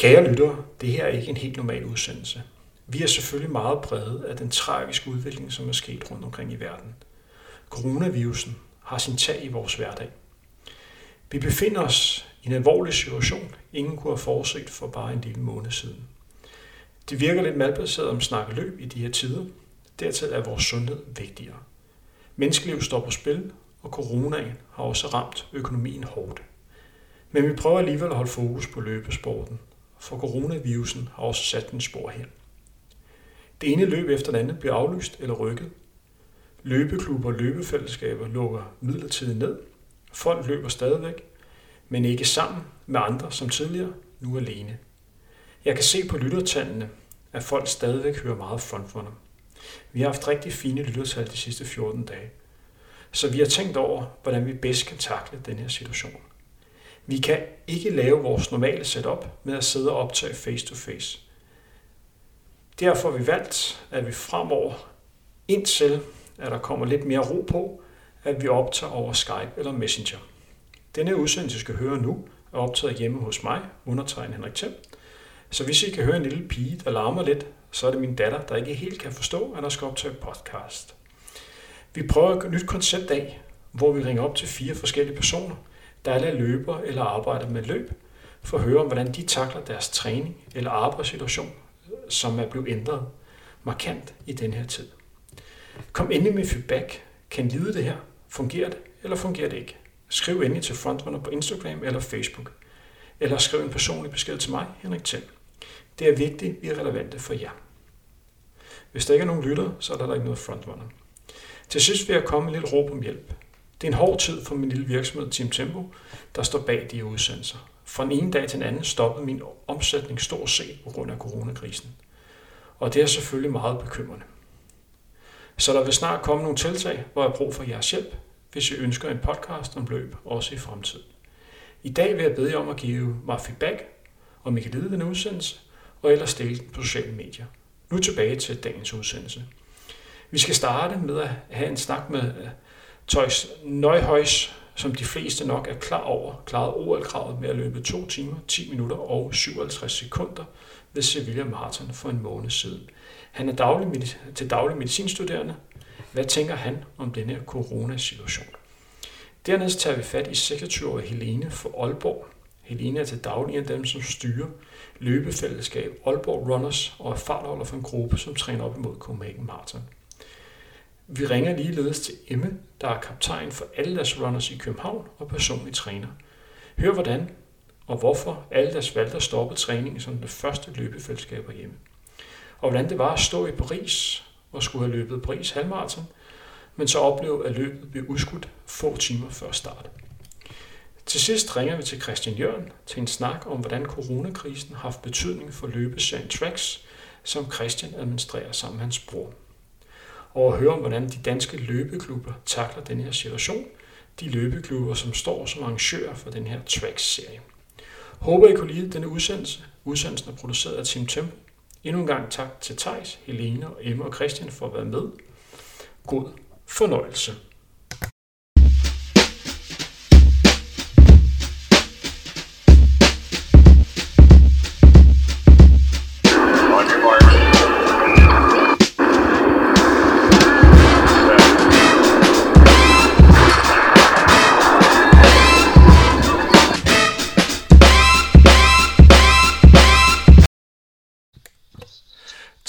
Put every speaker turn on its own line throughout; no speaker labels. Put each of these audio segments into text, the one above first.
Kære lyttere, det her er ikke en helt normal udsendelse. Vi er selvfølgelig meget præget af den tragiske udvikling, som er sket rundt omkring i verden. Coronavirusen har sin tag i vores hverdag. Vi befinder os i en alvorlig situation, ingen kunne have forudset for bare en lille måned siden. Det virker lidt malplaceret om snakke løb i de her tider. Dertil er vores sundhed vigtigere. Menneskeliv står på spil, og coronaen har også ramt økonomien hårdt. Men vi prøver alligevel at holde fokus på løbesporten, for coronavirusen har også sat en spor her. Det ene løb efter det andet bliver aflyst eller rykket. Løbeklubber og løbefællesskaber lukker midlertidigt ned. Folk løber stadigvæk, men ikke sammen med andre som tidligere, nu alene. Jeg kan se på lyttertallene, at folk stadigvæk hører meget frontrunner. Vi har haft rigtig fine lyttertal de sidste 14 dage. Så vi har tænkt over, hvordan vi bedst kan takle den her situation. Vi kan ikke lave vores normale setup med at sidde og optage face to face. Derfor har vi valgt, at vi fremover, indtil at der kommer lidt mere ro på, at vi optager over Skype eller Messenger. Denne udsendelse skal høre nu er optaget hjemme hos mig, undertegnet Henrik Thiem. Så hvis I kan høre en lille pige, der larmer lidt, så er det min datter, der ikke helt kan forstå, at der skal optage podcast. Vi prøver et nyt koncept af, hvor vi ringer op til fire forskellige personer, der alle løber eller arbejder med løb, for at høre om, hvordan de takler deres træning eller arbejdssituation, som er blevet ændret markant i den her tid. Kom endelig med feedback. Kan lide det her? Fungerer det, eller fungerer det ikke? Skriv endelig til Frontrunner på Instagram eller Facebook. Eller skriv en personlig besked til mig, Henrik Thiem. Det er vigtigt, vi er relevante for jer. Hvis der ikke er nogen lytter, så er der ikke noget frontrunner. Til sidst vil jeg komme med lidt råb om hjælp. Det er en hård tid for min lille virksomhed Team Tempo, der står bag de udsendelser. Fra den ene dag til den anden stoppede min omsætning stort set på grund af coronakrisen. Og det er selvfølgelig meget bekymrende. Så der vil snart komme nogle tiltag, hvor jeg har brug for jeres hjælp, hvis I ønsker en podcast om løb, også i fremtiden. I dag vil jeg bede jer om at give mig feedback, om I kan lide den udsendelse, og ellers dele den på sociale medier. Nu tilbage til dagens udsendelse. Vi skal starte med at have en snak med øh, Tøjs Nøjhøjs, som de fleste nok er klar over, klarede OL-kravet med at løbe 2 timer, 10 minutter og 57 sekunder ved Sevilla Marathon for en måned siden. Han er daglig, til daglig medicinstuderende. Hvad tænker han om denne coronasituation? Dernæst tager vi fat i 26-årige Helene for Aalborg. Helene er til daglig en af dem, som styrer løbefællesskab Aalborg Runners og er fartholder for en gruppe, som træner op imod Copenhagen Marathon. Vi ringer ligeledes til Emme, der er kaptajn for alle deres runners i København og personlig træner. Hør hvordan og hvorfor alle deres valgte at stoppe træningen som det første løbefællesskab hjemme. Og hvordan det var at stå i Paris og skulle have løbet Paris halvmarathon, men så opleve, at løbet blev udskudt få timer før start. Til sidst ringer vi til Christian Jørgen til en snak om, hvordan coronakrisen har haft betydning for løbeserien Tracks, som Christian administrerer sammen med hans bror og at høre om, hvordan de danske løbeklubber takler den her situation. De løbeklubber, som står som arrangører for den her Tracks-serie. Håber I kunne lide denne udsendelse. Udsendelsen er produceret af Team Tempo. Endnu en gang tak til Tejs, Helene, Emma og Christian for at være med. God fornøjelse.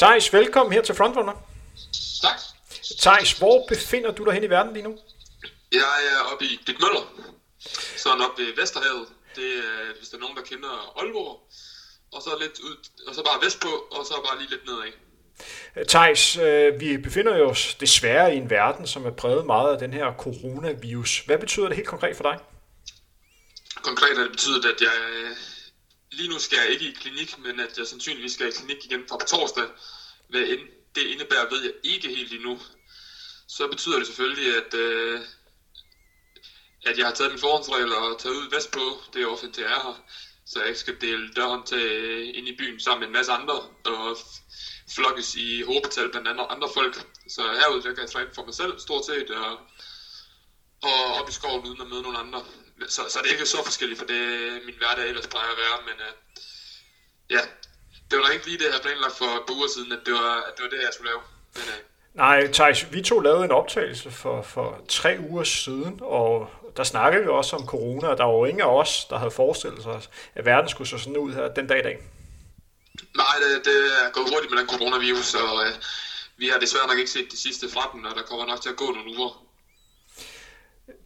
Thijs, velkommen her til Frontrunner.
Tak.
Thijs, hvor befinder du dig hen i verden lige nu?
Jeg er oppe i Møller. sådan oppe ved Vesterhavet. Det er, hvis der er nogen, der kender Aalborg. Og så lidt ud, og så bare vestpå, og så bare lige lidt nedad.
Thijs, øh, vi befinder os desværre i en verden, som er præget meget af den her coronavirus. Hvad betyder det helt konkret for dig?
Konkret har det betydet, at jeg lige nu skal jeg ikke i klinik, men at jeg sandsynligvis skal i klinik igen fra på torsdag. Hvad end det indebærer, ved jeg ikke helt endnu. Så betyder det selvfølgelig, at, øh, at jeg har taget min forhåndsregel og taget ud vestpå, det er offentligt til er her, så jeg ikke skal dele døren til øh, ind i byen sammen med en masse andre, og flokkes i hovedbetal blandt andet andre folk. Så herude der kan jeg træne for mig selv stort set, og, og op i skoven uden at møde nogle andre så, så det er ikke så forskelligt for det, min hverdag ellers plejer at være, men uh, ja, det var da ikke lige det, jeg havde planlagt for et par uger siden, at det var, at det, var det, jeg skulle lave. Men, øh,
Nej, Thijs, vi to lavede en optagelse for, for tre uger siden, og der snakkede vi også om corona, og der var jo ingen af os, der havde forestillet sig, at verden skulle se sådan ud her den dag i dag.
Nej, det, det er gået hurtigt med den coronavirus, og øh, vi har desværre nok ikke set de sidste fra den, og der kommer nok til at gå nogle uger.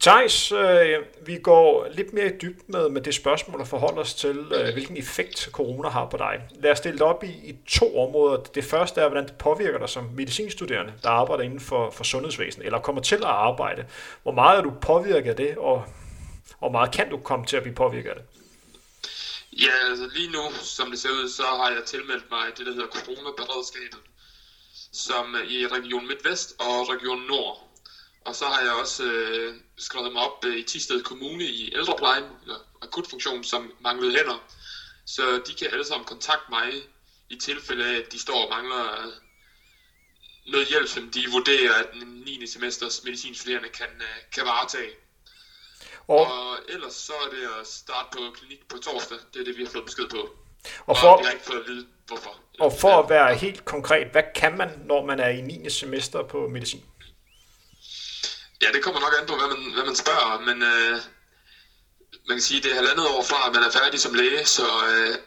Thijs, øh, vi går lidt mere i dybden med, med det spørgsmål og forholder os til, øh, hvilken effekt corona har på dig. Lad os dele det op i, i to områder. Det første er, hvordan det påvirker dig som medicinstuderende, der arbejder inden for, for sundhedsvæsen, eller kommer til at arbejde. Hvor meget er du påvirket af det, og hvor meget kan du komme til at blive påvirket af det?
Ja, altså lige nu, som det ser ud, så har jeg tilmeldt mig det, der hedder coronaberedskabet, som i Region Midtvest og Region Nord. Og så har jeg også øh, skrevet mig op øh, i Tisted Kommune i ældreplejen, eller akutfunktion, som manglede hænder. Så de kan alle sammen kontakte mig i tilfælde af, at de står og mangler øh, noget hjælp, som de vurderer, at den 9. semesters medicinstuderende kan, øh, kan varetage. Og, og ellers så er det at starte på klinik på torsdag. Det er det, vi har fået besked på. Og, for, og jeg har ikke fået at vide, hvorfor.
Og for at være helt konkret, hvad kan man, når man er i 9. semester på medicin?
Ja, det kommer nok an på, hvad man, hvad man spørger, men øh, man kan sige, det er halvandet år fra, at man er færdig som læge, så øh,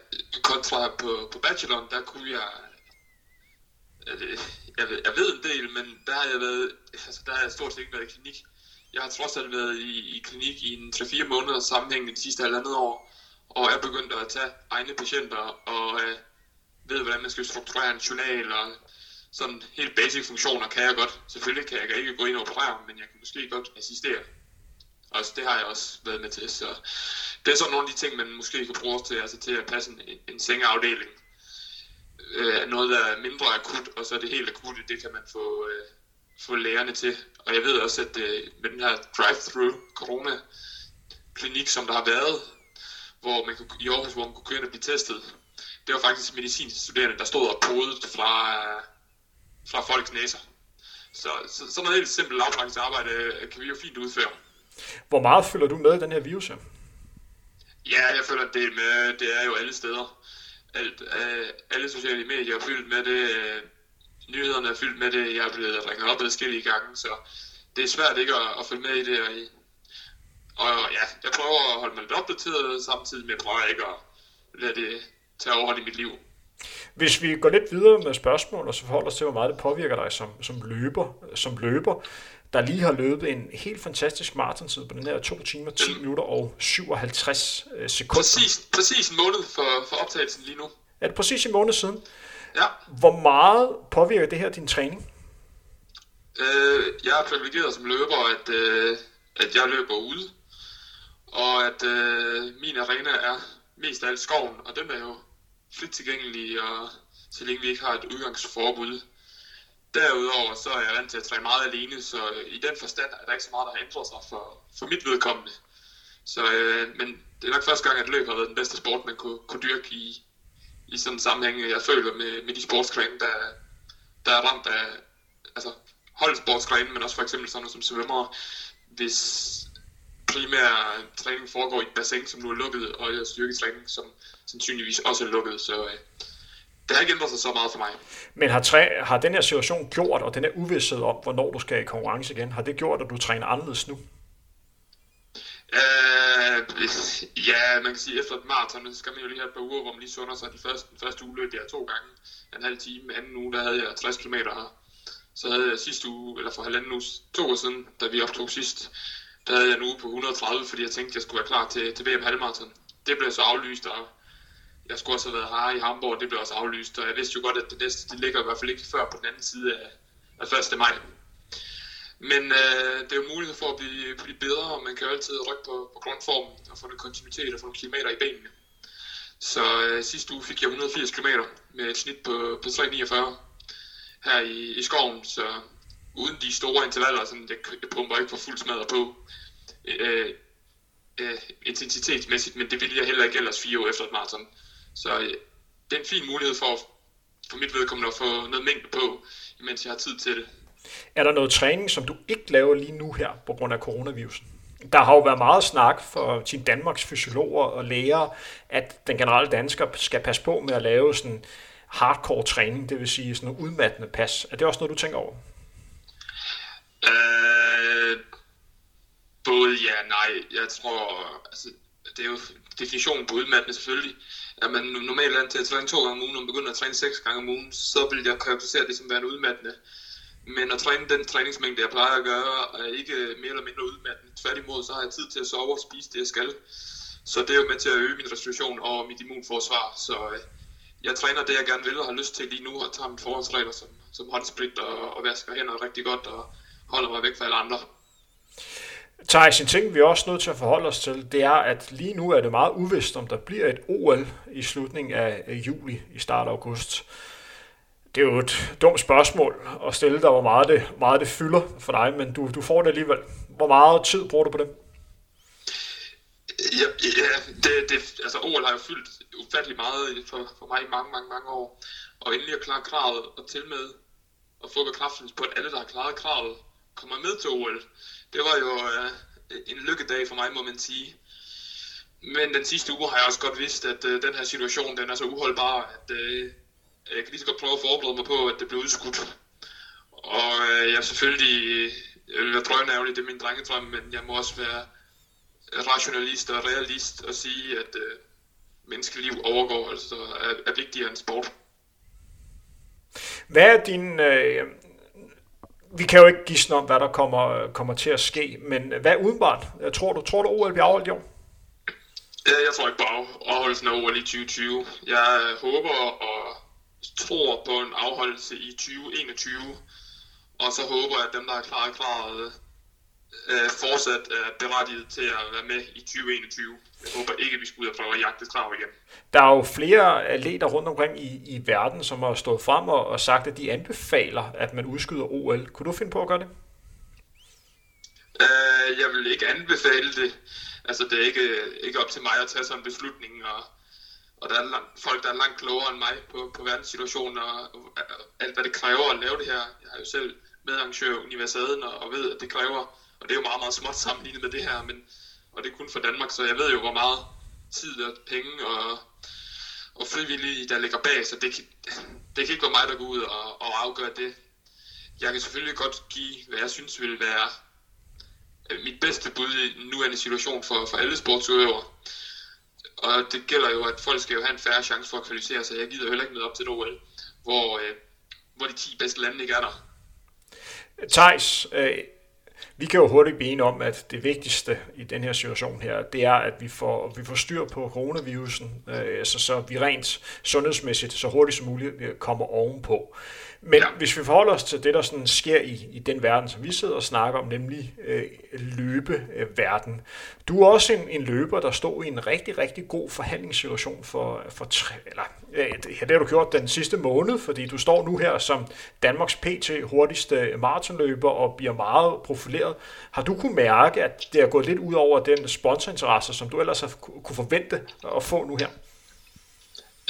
kontra på, på bacheloren, der kunne jeg, øh, jeg, ved, jeg ved en del, men der har jeg været, altså der har jeg stort set ikke været i klinik. Jeg har trods alt været i, i klinik i en 3-4 måneder sammenhængende de sidste halvandet år, og er begyndt at tage egne patienter, og øh, ved, hvordan man skal strukturere en journal, og sådan helt basic funktioner kan jeg godt. Selvfølgelig kan jeg ikke gå ind og operere, men jeg kan måske godt assistere. Og det har jeg også været med til, så det er sådan nogle af de ting, man måske kan bruge til, altså til at passe en, en sengeafdeling. Øh, noget, der er mindre akut, og så er det helt akutte, det kan man få, øh, få lægerne til. Og jeg ved også, at øh, med den her drive-through corona klinik, som der har været, hvor man kunne, i Aarhus, hvor man kunne køre ind og blive testet, det var faktisk medicinstuderende, der stod og podede fra, fra folks næser. Så, så sådan noget helt simpelt lavpraktisk arbejde øh, kan vi jo fint udføre.
Hvor meget følger du med den her virus her?
Ja, jeg føler en del med. Det er jo alle steder. Alt, øh, alle sociale medier er fyldt med det. Øh, nyhederne er fyldt med det. Jeg er blevet ringet op adskillige gange, så det er svært ikke at, at følge med i det. Og, og ja, jeg prøver at holde mig lidt opdateret, samtidig med at jeg prøver ikke at lade det tage overhånd i mit liv.
Hvis vi går lidt videre med spørgsmål, og så forholder os til, hvor meget det påvirker dig som, som, løber, som løber, der lige har løbet en helt fantastisk maratontid på den her 2 timer, 10 minutter og 57 øh, sekunder.
Præcis, præcis en måned for, for optagelsen lige nu.
Er det præcis en måned siden?
Ja.
Hvor meget påvirker det her din træning?
Øh, jeg er privilegeret som løber, at, øh, at jeg løber ude, og at øh, min arena er mest af alt skoven, og den er jo frit tilgængelige, og så længe vi ikke har et udgangsforbud. Derudover så er jeg vant til at træne meget alene, så øh, i den forstand er der ikke så meget, der har ændret sig for, for mit vedkommende. Så, øh, men det er nok første gang, at løb har været den bedste sport, man kunne, kunne dyrke i, i sådan en sammenhæng, jeg føler med, med de sportsgrene, der, der er ramt af altså, holdsportsgrene, men også for eksempel sådan noget som svømmer, hvis primær træning foregår i et bassin, som nu er lukket, og styrketræning, som sandsynligvis også er lukket, så øh, det har ikke ændret sig så meget for mig.
Men har, træ, har den her situation gjort, og den her uvidshed om, hvornår du skal i konkurrence igen, har det gjort, at du træner anderledes nu?
Uh, ja, man kan sige, at efter et maraton, skal man jo lige have et par uger, hvor man lige sunder sig. De første, den første uge løb jeg to gange, en halv time. Anden uge, der havde jeg 60 km her. Så havde jeg sidste uge, eller for halvanden uge, to år siden, da vi optog sidst, der havde jeg en uge på 130, fordi jeg tænkte, at jeg skulle være klar til, til VM halvmarathon. Det blev så aflyst, og jeg skulle også have været her i Hamburg, det blev også aflyst, og jeg vidste jo godt, at det næste, det ligger i hvert fald ikke før på den anden side af, af 1. maj. Men øh, det er jo mulighed for at blive, blive bedre, og man kan jo altid rykke på, på grundformen og få noget kontinuitet og få nogle kilometer i benene. Så øh, sidste uge fik jeg 180 km med et snit på, på 3,49 her i, i skoven, så uden de store intervaller, sådan, jeg, jeg pumper ikke for fuld smadret på øh, øh, intensitetsmæssigt, men det ville jeg heller ikke ellers fire år efter et maraton. Så øh, det er en fin mulighed for, for mit vedkommende at få noget mængde på, mens jeg har tid til det.
Er der noget træning, som du ikke laver lige nu her på grund af coronavirusen? der har jo været meget snak for Team Danmarks fysiologer og læger, at den generelle dansker skal passe på med at lave sådan hardcore træning, det vil sige sådan noget udmattende pas. Er det også noget, du tænker over?
Øh, både ja og nej. Jeg tror, altså, det er jo definitionen på udmattende selvfølgelig. Er man normalt er til at træne to gange om ugen, og begynder at træne seks gange om ugen, så vil jeg karakterisere det som værende udmattende. Men at træne den træningsmængde, jeg plejer at gøre, er ikke mere eller mindre udmattende. Tværtimod, så har jeg tid til at sove og spise det, jeg skal. Så det er jo med til at øge min restitution og mit immunforsvar. Så øh, jeg træner det, jeg gerne vil og har lyst til lige nu, og tager min forholdsregler som, som håndsprit og, og vasker hænder rigtig godt og holder mig væk fra alle andre.
Thijs, en ting, vi er også nødt til at forholde os til, det er, at lige nu er det meget uvist, om der bliver et OL i slutningen af juli i start af august. Det er jo et dumt spørgsmål at stille dig, hvor meget det, meget det fylder for dig, men du, du får det alligevel. Hvor meget tid bruger du på det?
Ja, ja det, det, altså OL har jo fyldt ufattelig meget for, for mig i mange, mange, mange år. Og endelig at klare kravet, og til med at få bekræftelse på, at alle, der har klaret kravet, kommer med til OL. Det var jo øh, en lykkedag for mig, må man sige. Men den sidste uge har jeg også godt vidst, at øh, den her situation den er så uholdbar, at øh, jeg kan lige så godt prøve at forberede mig på, at det bliver udskudt. Og øh, jeg er selvfølgelig, øh, jeg vil være drøgnærvlig, det er min drengedrøm, men jeg må også være rationalist og realist og sige, at øh, menneskeliv overgår, altså er, er vigtigere end sport.
Hvad er din... Øh, vi kan jo ikke gisne om, hvad der kommer, kommer til at ske, men hvad udenbart? Tror du, tror du OL bliver afholdt i år?
Jeg tror ikke på afholdelsen af OL i 2020. Jeg øh, håber og tror på en afholdelse i 2021, og så håber jeg, at dem, der er klar kravet, øh, fortsat er berettiget til at være med i 2021. Jeg håber ikke, at vi skal ud og prøve at jagte krav igen.
Der er jo flere atleter rundt omkring i, i verden, som har stået frem og, og sagt, at de anbefaler, at man udskyder OL. Kunne du finde på at gøre det?
Uh, jeg vil ikke anbefale det. Altså, det er ikke, ikke op til mig at tage sådan en beslutning, og, og der er langt, folk, der er langt klogere end mig på, på verdenssituationen, og, og, alt, hvad det kræver at lave det her. Jeg har jo selv medarrangør Universaden, og, og ved, at det kræver og det er jo meget, meget småt sammenlignet med det her, men, og det er kun for Danmark, så jeg ved jo, hvor meget tid og penge og, og frivillige, der ligger bag, så det, det kan ikke være mig, der går ud og, og afgøre det. Jeg kan selvfølgelig godt give, hvad jeg synes vil være øh, mit bedste bud i den nuværende situation for, for alle sportsudøvere. Og det gælder jo, at folk skal jo have en færre chance for at kvalificere sig. Jeg gider heller ikke med op til et OL, hvor, øh, hvor de 10 bedste lande ikke er der.
Thijs, øh, vi kan jo hurtigt blive enige om, at det vigtigste i den her situation her, det er, at vi får, vi får styr på coronavirusen, øh, så, så vi rent sundhedsmæssigt så hurtigt som muligt øh, kommer ovenpå. Men hvis vi forholder os til det, der sådan sker i, i den verden, som vi sidder og snakker om, nemlig øh, løbeverden. Du er også en, en løber, der står i en rigtig, rigtig god forhandlingssituation for, for tre, eller, ja, det har du gjort den sidste måned, fordi du står nu her som Danmarks PT hurtigste maratonløber og bliver meget profileret. Har du kunne mærke, at det er gået lidt ud over den sponsorinteresse, som du ellers har kunne forvente at få nu her?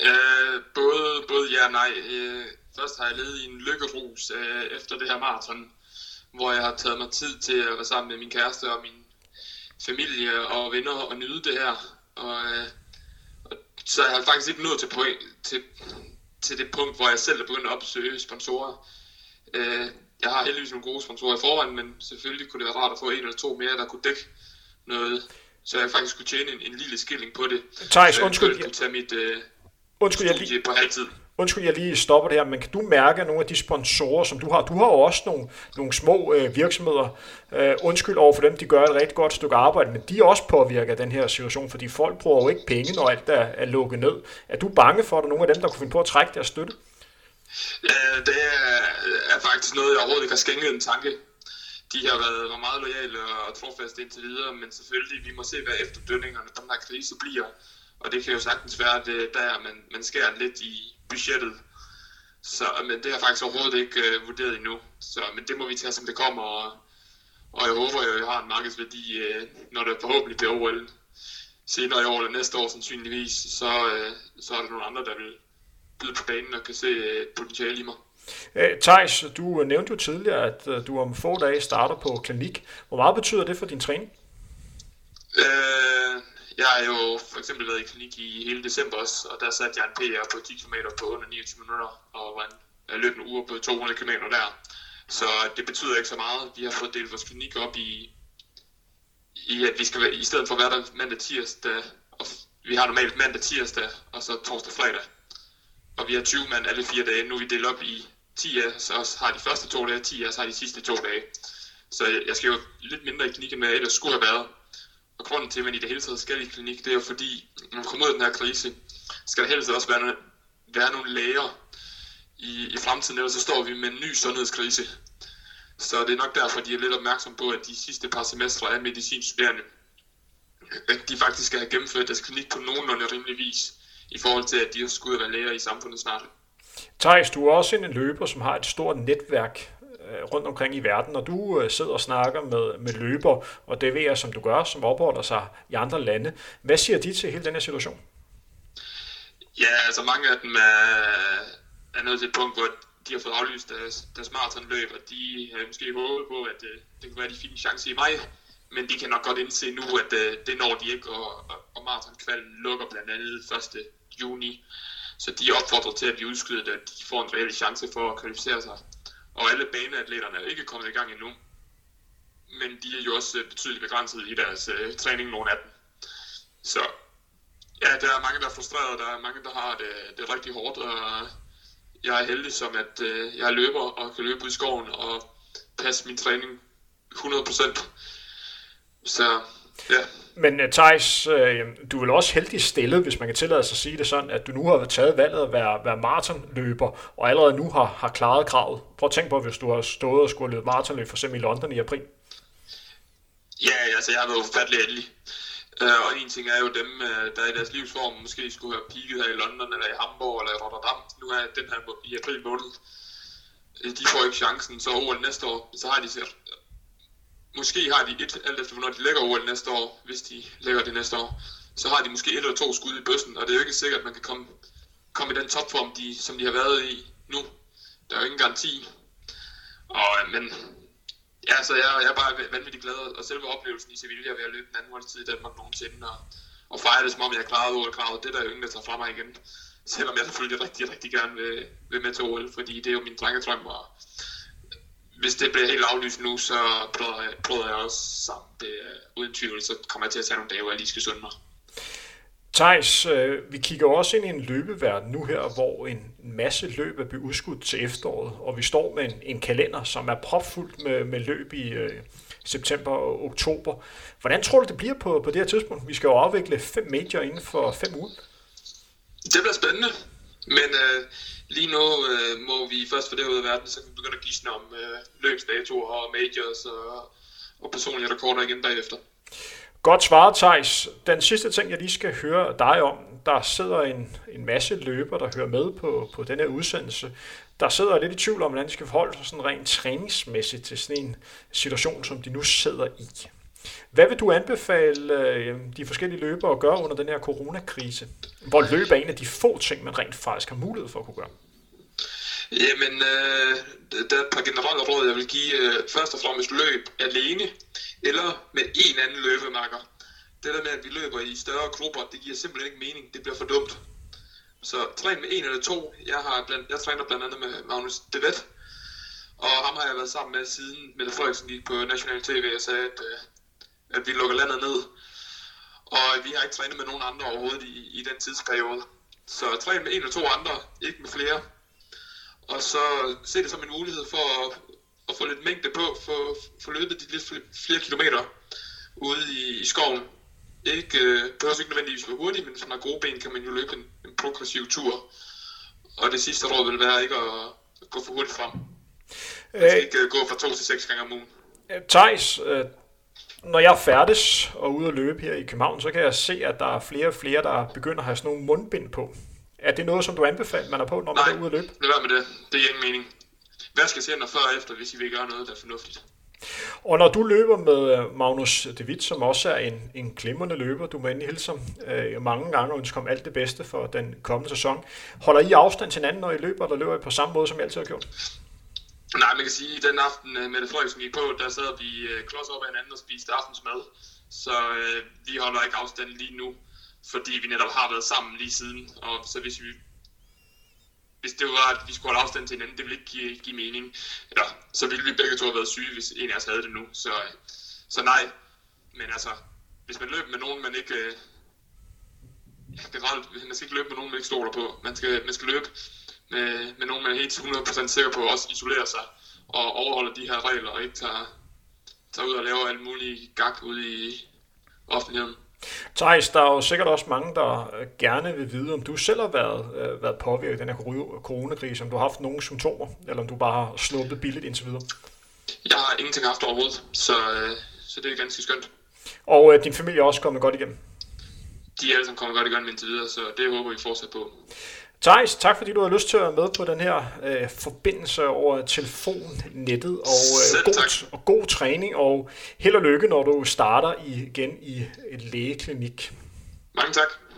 Øh, både, både ja og nej. Øh Først har jeg levet i en lykkerus øh, efter det her maraton, hvor jeg har taget mig tid til at være sammen med min kæreste og min familie og venner og nyde det her. Og, øh, og så jeg har faktisk ikke nået til, point, til, til det punkt, hvor jeg selv er begyndt at opsøge sponsorer. Øh, jeg har heldigvis nogle gode sponsorer i forvejen, men selvfølgelig kunne det være rart at få en eller to mere, der kunne dække noget, så jeg faktisk kunne tjene en, en lille skilling på det.
Thijs, undskyld.
Jeg kunne tage mit øh,
undskyld, jeg lige...
på halvtid
undskyld, jeg lige stopper det her, men kan du mærke nogle af de sponsorer, som du har? Du har jo også nogle, nogle små øh, virksomheder. Øh, undskyld over for dem, de gør et rigtig godt stykke arbejde, men de er også påvirket af den her situation, fordi folk bruger jo ikke penge, når alt er, er lukket ned. Er du bange for, at der er nogle af dem, der kunne finde på at trække deres støtte?
Øh, det er, er faktisk noget, jeg overhovedet ikke har skænket en tanke. De har været, været meget lojale og trofaste indtil videre, men selvfølgelig, vi må se, hvad efterdønningerne den her krise bliver. Og det kan jo sagtens være, at det er der, man, man skærer lidt i, budgettet. Så, men det har jeg faktisk overhovedet ikke øh, vurderet endnu. Så, men det må vi tage, som det kommer. Og, og jeg håber, at jeg har en markedsværdi, øh, når det forhåbentlig bliver OL senere i år eller næste år sandsynligvis. Så, øh, så er der nogle andre, der vil byde på banen og kan se øh, potentiale i mig.
Øh, Thijs, du nævnte jo tidligere, at øh, du om få dage starter på klinik. Hvor meget betyder det for din træning?
Øh, jeg har jo for eksempel været i klinik i hele december også, og der satte jeg en PR på 10 km på under 29 minutter, og var en, løb en uge på 200 km der. Så det betyder ikke så meget. Vi har fået delt vores klinik op i, i at vi skal være, i stedet for hver mandag tirsdag, og vi har normalt mandag tirsdag, og så torsdag fredag. Og vi har 20 mand alle fire dage. Nu er vi delt op i 10 af, så har de første to dage, 10 af, så har de sidste to dage. Så jeg skal jo lidt mindre i klinikken, end jeg ellers skulle have været. Og grunden til, at man i det hele taget skal i klinik, det er jo fordi, når man kommer ud af den her krise, skal der helst også være, være nogle læger i, i fremtiden, ellers så står vi med en ny sundhedskrise. Så det er nok derfor, de er lidt opmærksom på, at de sidste par semestre af medicinstuderende, at de faktisk skal have gennemført deres klinik på nogenlunde rimelig vis, i forhold til, at de skulle være læger i samfundet snart.
Thijs, du er også en løber, som har et stort netværk Øh, rundt omkring i verden, og du øh, sidder og snakker med, med løber, og DV'er, som du gør, som opholder sig i andre lande. Hvad siger de til hele den her situation?
Ja, altså mange af dem er, er nået til et punkt, hvor de har fået aflyst deres, deres maratonløb, og de har måske håbet på, at øh, det kunne være, at de fik en chance i maj, men de kan nok godt indse nu, at det når de ikke, og, og, og maratonkvalden lukker blandt andet 1. juni. Så de opfordrer til at de udskyder det, at de får en reel chance for at kvalificere sig. Og alle baneatleterne er ikke kommet i gang endnu. Men de er jo også øh, betydeligt begrænset i deres øh, træning, nogle af dem. Så ja, der er mange, der er frustreret, der er mange, der har det, det rigtig hårdt, og jeg er heldig som, at øh, jeg løber og kan løbe ud i skoven og passe min træning 100%. Så ja.
Men øh, Thijs, øh, du er vel også heldig stillet, hvis man kan tillade sig at sige det sådan, at du nu har taget valget at være, være maratonløber, og allerede nu har, har klaret kravet. Prøv at tænke på, hvis du har stået og skulle løbe maratonløb for eksempel i London i april.
Ja, altså jeg har været ufattelig heldig. Øh, og en ting er jo dem, der i deres livsform måske skulle have peaked her i London, eller i Hamburg, eller i Rotterdam. Nu er den her i april måned. De får ikke chancen, så over næste år, så har de måske har de et, alt efter hvornår de lægger OL næste år, hvis de lægger det næste år, så har de måske et eller to skud i bøssen, og det er jo ikke sikkert, at man kan komme, komme i den topform, de, som de har været i nu. Der er jo ingen garanti. Og, øh, men ja, så jeg, jeg er bare vanvittigt glad, og selve oplevelsen i Sevilla ved at løbe den anden holdtid i Danmark nogensinde, og, og fejre det som om, jeg klarede klaret OL-kravet, det er der jo ingen, der tager fra mig igen. Selvom jeg selvfølgelig rigtig, rigtig gerne vil, vil med til OL, fordi det er jo min drengetrøm, og hvis det bliver helt aflyst nu, så prøver jeg, prøver jeg også sammen. Det, uden tvivl, så kommer jeg til at tage nogle dage, hvor jeg lige skal sunde mig.
Thijs, øh, vi kigger også ind i en løbeverden nu her, hvor en masse løb er blevet udskudt til efteråret, og vi står med en, en kalender, som er propfuldt med, med løb i øh, september og oktober. Hvordan tror du, det bliver på, på det her tidspunkt? Vi skal jo afvikle fem major inden for fem uger.
Det bliver spændende, men øh, Lige nu øh, må vi først få det ud af verden, så kan vi begynde at gisne om øh, løbsdatoer og majors og, og personlige rekorder igen bagefter.
Godt svaret, Thijs. Den sidste ting, jeg lige skal høre dig om, der sidder en, en masse løber, der hører med på, på den her udsendelse. Der sidder lidt i tvivl om, hvordan de skal forholde sig sådan rent træningsmæssigt til sådan en situation, som de nu sidder i. Hvad vil du anbefale øh, de forskellige løbere at gøre under den her coronakrise, hvor løb er en af de få ting, man rent faktisk har mulighed for at kunne gøre?
Jamen, øh, der er et par generelle råd, jeg vil give. Øh, først og fremmest løb alene, eller med en anden løbemakker. Det der med, at vi løber i større grupper, det giver simpelthen ikke mening. Det bliver for dumt. Så træn med en eller to. Jeg, har blandt, jeg træner blandt andet med Magnus Devet, og ham har jeg været sammen med siden Mette Frederiksen gik på National TV og sagde, at øh, at vi lukker landet ned. Og vi har ikke trænet med nogen andre overhovedet i, i den tidsperiode. Så træn med en eller to andre, ikke med flere. Og så se det som en mulighed for at, at få lidt mængde på, for, for løbet de lidt flere, kilometer ude i, i skoven. Ikke, øh, behøver ikke nødvendigvis være hurtigt, men hvis man har gode ben, kan man jo løbe en, en progressiv tur. Og det sidste råd vil være ikke at, at gå for hurtigt frem. Man skal øh, ikke uh, gå fra to til seks gange om ugen.
Thijs, øh, når jeg færdes og ude at løbe her i København, så kan jeg se, at der er flere og flere, der begynder at have sådan nogle mundbind på. Er det noget, som du anbefaler, man er på, når man
Nej,
er ude at løbe?
Nej, det med det. Det er ingen mening. Hvad skal hænder før og efter, hvis I vil gøre noget, der er fornuftigt?
Og når du løber med øh, Magnus De Witt, som også er en, en glimrende løber, du må endelig hilse ham øh, mange gange og ønske ham alt det bedste for den kommende sæson. Holder I afstand til hinanden, når I løber, eller løber I på samme måde, som I altid har gjort?
Nej, man kan sige, at den aften øh, Mette Frederiksen gik på, der sad vi øh, klods op af hinanden og spiste aftensmad. Så øh, vi holder ikke afstand lige nu, fordi vi netop har været sammen lige siden. Og så hvis vi hvis det var, at vi skulle holde afstand til hinanden, det ville ikke give, give mening. Eller, så ville vi begge to have været syge, hvis en af os havde det nu. Så, øh, så nej. Men altså, hvis man løber med nogen, man ikke... Øh, generelt, man skal ikke løbe med nogen, man ikke stoler på. Man skal, man skal løbe med, med nogen, man er helt 100% sikker på, også isolere sig og overholde de her regler, og ikke tager, tager ud og laver alt muligt gag ude i offentligheden.
Thijs, der er jo sikkert også mange, der gerne vil vide, om du selv har været, øh, været påvirket af den her coronakrise, om du har haft nogle symptomer, eller om du bare har sluppet billigt indtil videre.
Jeg har ingenting haft overhovedet, så, øh, så det er ganske skønt.
Og øh, din familie er også kommet godt igennem?
De er alle sammen kommet godt igennem indtil videre, så det håber vi fortsat på.
Thijs, tak fordi du har lyst til at være med på den her øh, forbindelse over telefonnettet, og, øh, god, og god træning, og held og lykke, når du starter igen i et lægeklinik.
Mange tak.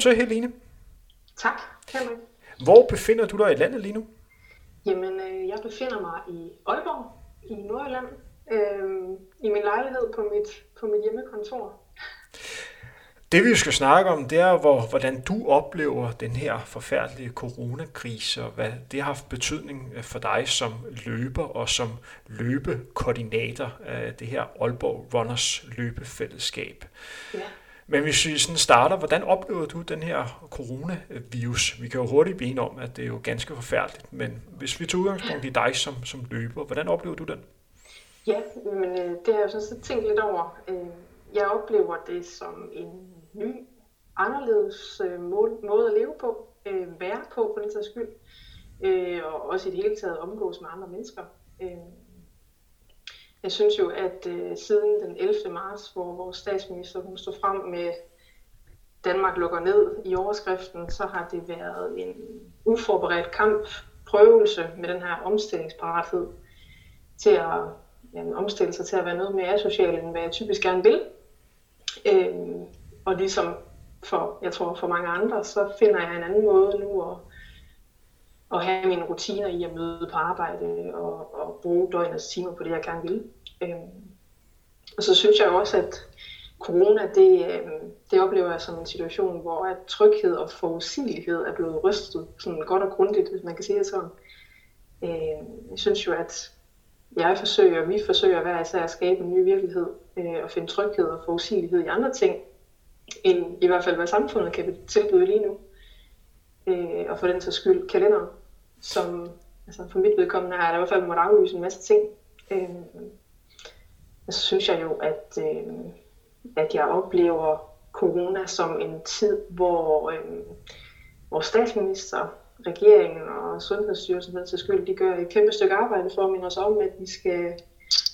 Velkommen til, Helene.
Tak, Henrik.
Hvor befinder du dig i landet lige nu?
Jamen, øh, jeg befinder mig i Aalborg i Nordjylland, øh, i min lejlighed på mit, på mit hjemmekontor.
Det vi skal snakke om, det er, hvor, hvordan du oplever den her forfærdelige coronakrise, og hvad det har haft betydning for dig som løber og som løbekoordinator af det her Aalborg Runners løbefællesskab. Ja. Men hvis vi sådan starter, hvordan oplevede du den her coronavirus? Vi kan jo hurtigt blive enige om, at det er jo ganske forfærdeligt, men hvis vi tager udgangspunkt i dig som, som løber, hvordan oplever du den?
Ja, men øh, det har jeg jo sådan tænkt lidt over. Øh, jeg oplever det som en ny, anderledes øh, måde at leve på, øh, være på for den sags skyld, øh, og også i det hele taget omgås med andre mennesker. Øh, jeg synes jo, at øh, siden den 11. marts, hvor vores statsminister hun stod frem med Danmark lukker ned i overskriften, så har det været en uforberedt kamp, prøvelse med den her omstillingsparathed til at jamen, omstille sig til at være noget mere asocial, end hvad jeg typisk gerne vil. Øhm, og ligesom for, jeg tror for mange andre, så finder jeg en anden måde nu at, at have mine rutiner i at møde på arbejde og, og bruge døgnets timer på det, jeg gerne vil. Øhm, og så synes jeg også, at corona, det, øhm, det oplever jeg som en situation, hvor at tryghed og forudsigelighed er blevet rystet sådan godt og grundigt, hvis man kan sige det sådan. Øhm, jeg synes jo, at jeg forsøger, vi forsøger hver især at skabe en ny virkelighed øh, og finde tryghed og forudsigelighed i andre ting, end i hvert fald hvad samfundet kan tilbyde lige nu. Øh, og for den så skyld kalenderen, som altså for mit vedkommende har jeg i hvert fald måtte aflyse en masse ting. Øh, så synes jeg jo, at, øh, at jeg oplever corona som en tid, hvor øh, hvor statsminister, regeringen og Sundhedsstyrelsen til skyld, de gør et kæmpe stykke arbejde for at minde os om, at vi skal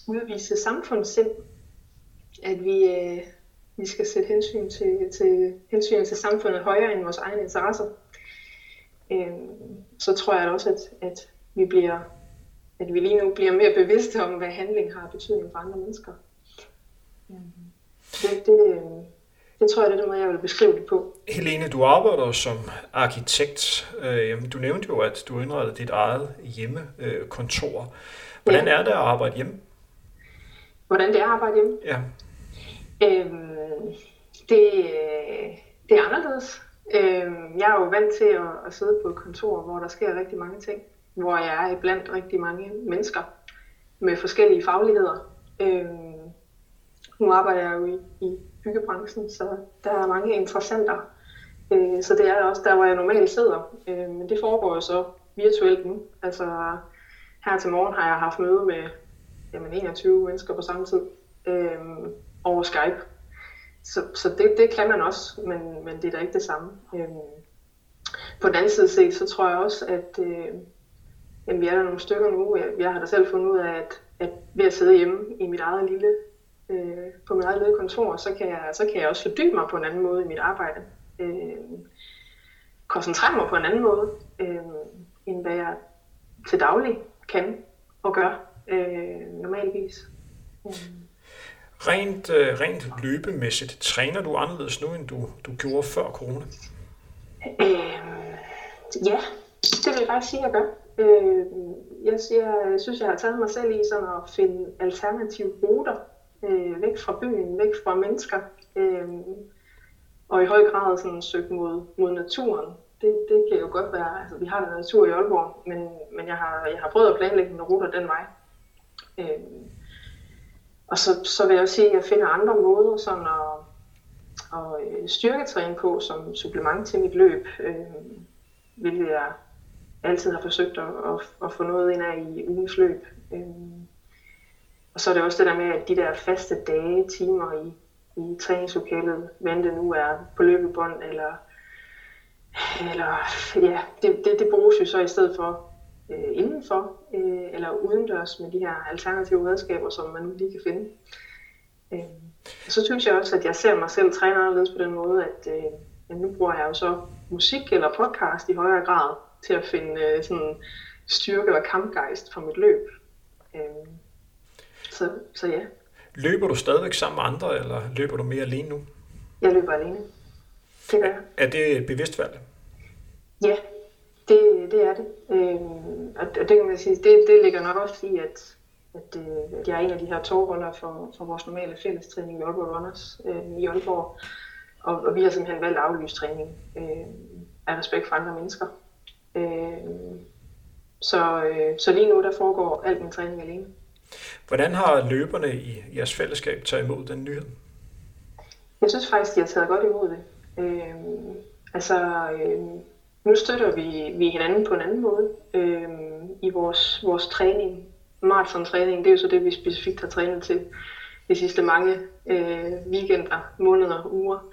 udvise samfundssind. At vi, øh, vi skal sætte hensyn til, til, hensyn til samfundet højere end vores egne interesser. Øh, så tror jeg også, at, at vi bliver at vi lige nu bliver mere bevidste om, hvad handling har betydning for andre mennesker. Det, det, det tror jeg, det er den måde, jeg vil beskrive det på.
Helene, du arbejder som arkitekt. Øh, du nævnte jo, at du indrettede dit eget hjemmekontor. Hvordan er det at arbejde hjemme?
Hvordan det er at arbejde hjemme?
Ja.
Øhm, det, det er anderledes. Øh, jeg er jo vant til at, at sidde på et kontor, hvor der sker rigtig mange ting hvor jeg er blandt rigtig mange mennesker med forskellige fagligheder. Øh, nu arbejder jeg jo i, i byggebranchen, så der er mange interessenter. Øh, så det er også der, hvor jeg normalt sidder. Øh, men det foregår jo så virtuelt nu. Altså her til morgen har jeg haft møde med jamen, 21 mennesker på samme tid øh, over Skype. Så, så det, det kan man også, men, men det er da ikke det samme. Øhm, på den anden side set, så tror jeg også, at øh, Jamen, vi er der nogle stykker nu. Jeg, jeg har da selv fundet ud af, at, at ved at sidde hjemme i mit eget lille, øh, på mit eget lille kontor, så kan, jeg, så kan jeg også fordybe mig på en anden måde i mit arbejde. øh, koncentrere mig på en anden måde, øh, end hvad jeg til daglig kan og gør øh, normalvis.
Mm. Rent, øh, rent løbemæssigt, træner du anderledes nu, end du, du gjorde før corona?
Øh, ja, det vil jeg faktisk sige, at jeg gør. Øh, jeg, jeg synes, jeg har taget mig selv i sådan at finde alternative ruter øh, væk fra byen, væk fra mennesker, øh, og i høj grad sådan søgt mod, mod naturen. Det, det kan jo godt være, altså vi har der natur i Aalborg, men, men jeg, har, jeg har prøvet at planlægge nogle ruter den vej. Øh, og så, så vil jeg også sige, at jeg finder andre måder sådan at, at øh, styrketræne på som supplement til mit løb, øh, hvilket jeg altid har forsøgt at, at, at få noget ind af i ugens løb. Øh, og så er det også det der med, at de der faste dage, timer i, i træningslokalet, hvad det nu er på løbebånd, eller, eller ja, det, det, det bruges jo så i stedet for øh, indenfor, øh, eller udendørs med de her alternative redskaber, som man lige kan finde. Øh, og så synes jeg også, at jeg ser mig selv træne anderledes på den måde, at øh, nu bruger jeg jo så musik eller podcast i højere grad til at finde øh, sådan styrke eller kampgejst for mit løb. Øh, så, så ja.
Løber du stadigvæk sammen med andre, eller løber du mere alene nu?
Jeg løber alene. Det gør jeg.
Er det et bevidst valg?
Ja, det, det er det. Øhm, og det kan man sige, det, det ligger nok også i, at, at, øh, at jeg er en af de her togholder for, for vores normale fællestræning i Aalborg Runners øh, i Aalborg. Og, og vi har simpelthen valgt at aflyse træning øh, af respekt for andre mennesker. Øh, så, øh, så lige nu der foregår alt min træning alene.
Hvordan har løberne i jeres fællesskab taget imod den nyhed?
Jeg synes faktisk, de har taget godt imod det. Øh, altså, øh, nu støtter vi, vi hinanden på en anden måde øh, i vores, vores træning. Marathon-træning, det er jo så det, vi specifikt har trænet til de sidste mange øh, weekender, måneder, uger.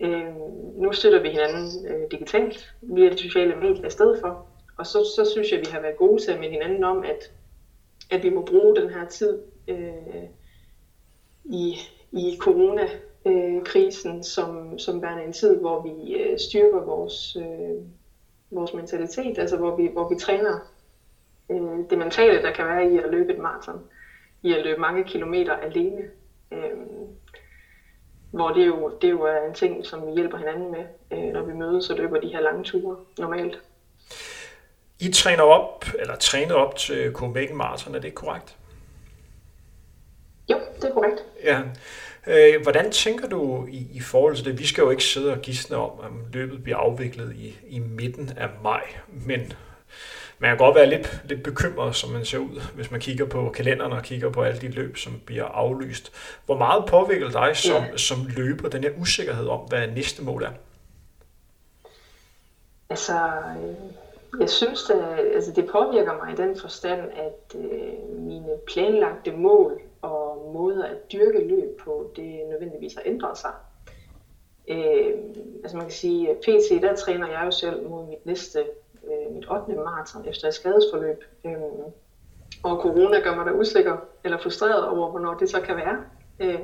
Øh, nu støtter vi hinanden øh, digitalt via de sociale medier i stedet for. Og så, så synes jeg, at vi har været gode til at minde hinanden om, at at vi må bruge den her tid øh, i, i coronakrisen øh, som, som værende en tid, hvor vi øh, styrker vores, øh, vores mentalitet, altså hvor vi, hvor vi træner øh, det mentale, der kan være i at løbe et maraton, i at løbe mange kilometer alene. Øh, hvor det jo, det jo er en ting, som vi hjælper hinanden med, øh, når vi mødes og løber de her lange ture normalt.
I træner op, eller trænet op til Copenhagen Marathon, er det korrekt?
Jo, det er korrekt.
Ja. Øh, hvordan tænker du i, i forhold til det? Vi skal jo ikke sidde og gisne om, om løbet bliver afviklet i, i midten af maj, men man kan godt være lidt, lidt bekymret, som man ser ud, hvis man kigger på kalenderen og kigger på alle de løb, som bliver aflyst. Hvor meget påvirker dig som, ja. som løber den her usikkerhed om, hvad næste mål er?
Altså, øh, jeg synes, det, altså det påvirker mig i den forstand, at øh, mine planlagte mål og måder at dyrke løb på, det nødvendigvis har ændret sig. Øh, altså man kan sige, at PT, der træner jeg jo selv mod mit næste, øh, mit 8. maraton efter et skadesforløb. Øh, og corona gør mig da usikker eller frustreret over, hvornår det så kan være. Øh,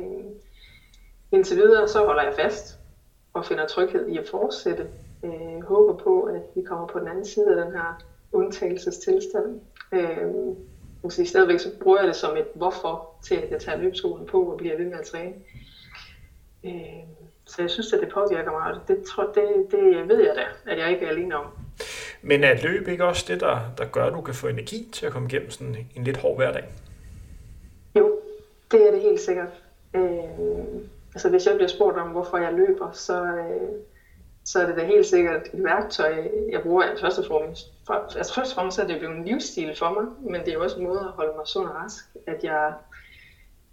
indtil videre, så holder jeg fast og finder tryghed i at fortsætte øh, håber på, at vi kommer på den anden side af den her undtagelsestilstand. Øh, måske stadigvæk så bruger jeg det som et hvorfor til, at jeg tager løbskolen på og bliver ved med at træne. Øh, så jeg synes, at det påvirker mig, og det, tror, det, det ved jeg da, at jeg ikke er alene om.
Men er løb ikke også det, der, der gør, at du kan få energi til at komme igennem sådan en lidt hård hverdag?
Jo, det er det helt sikkert. Øh, altså hvis jeg bliver spurgt om, hvorfor jeg løber, så, øh, så er det da helt sikkert et værktøj, jeg bruger altså først og fremmest. For, altså først og fremmest er det blevet en livsstil for mig, men det er jo også en måde at holde mig sund og rask, at jeg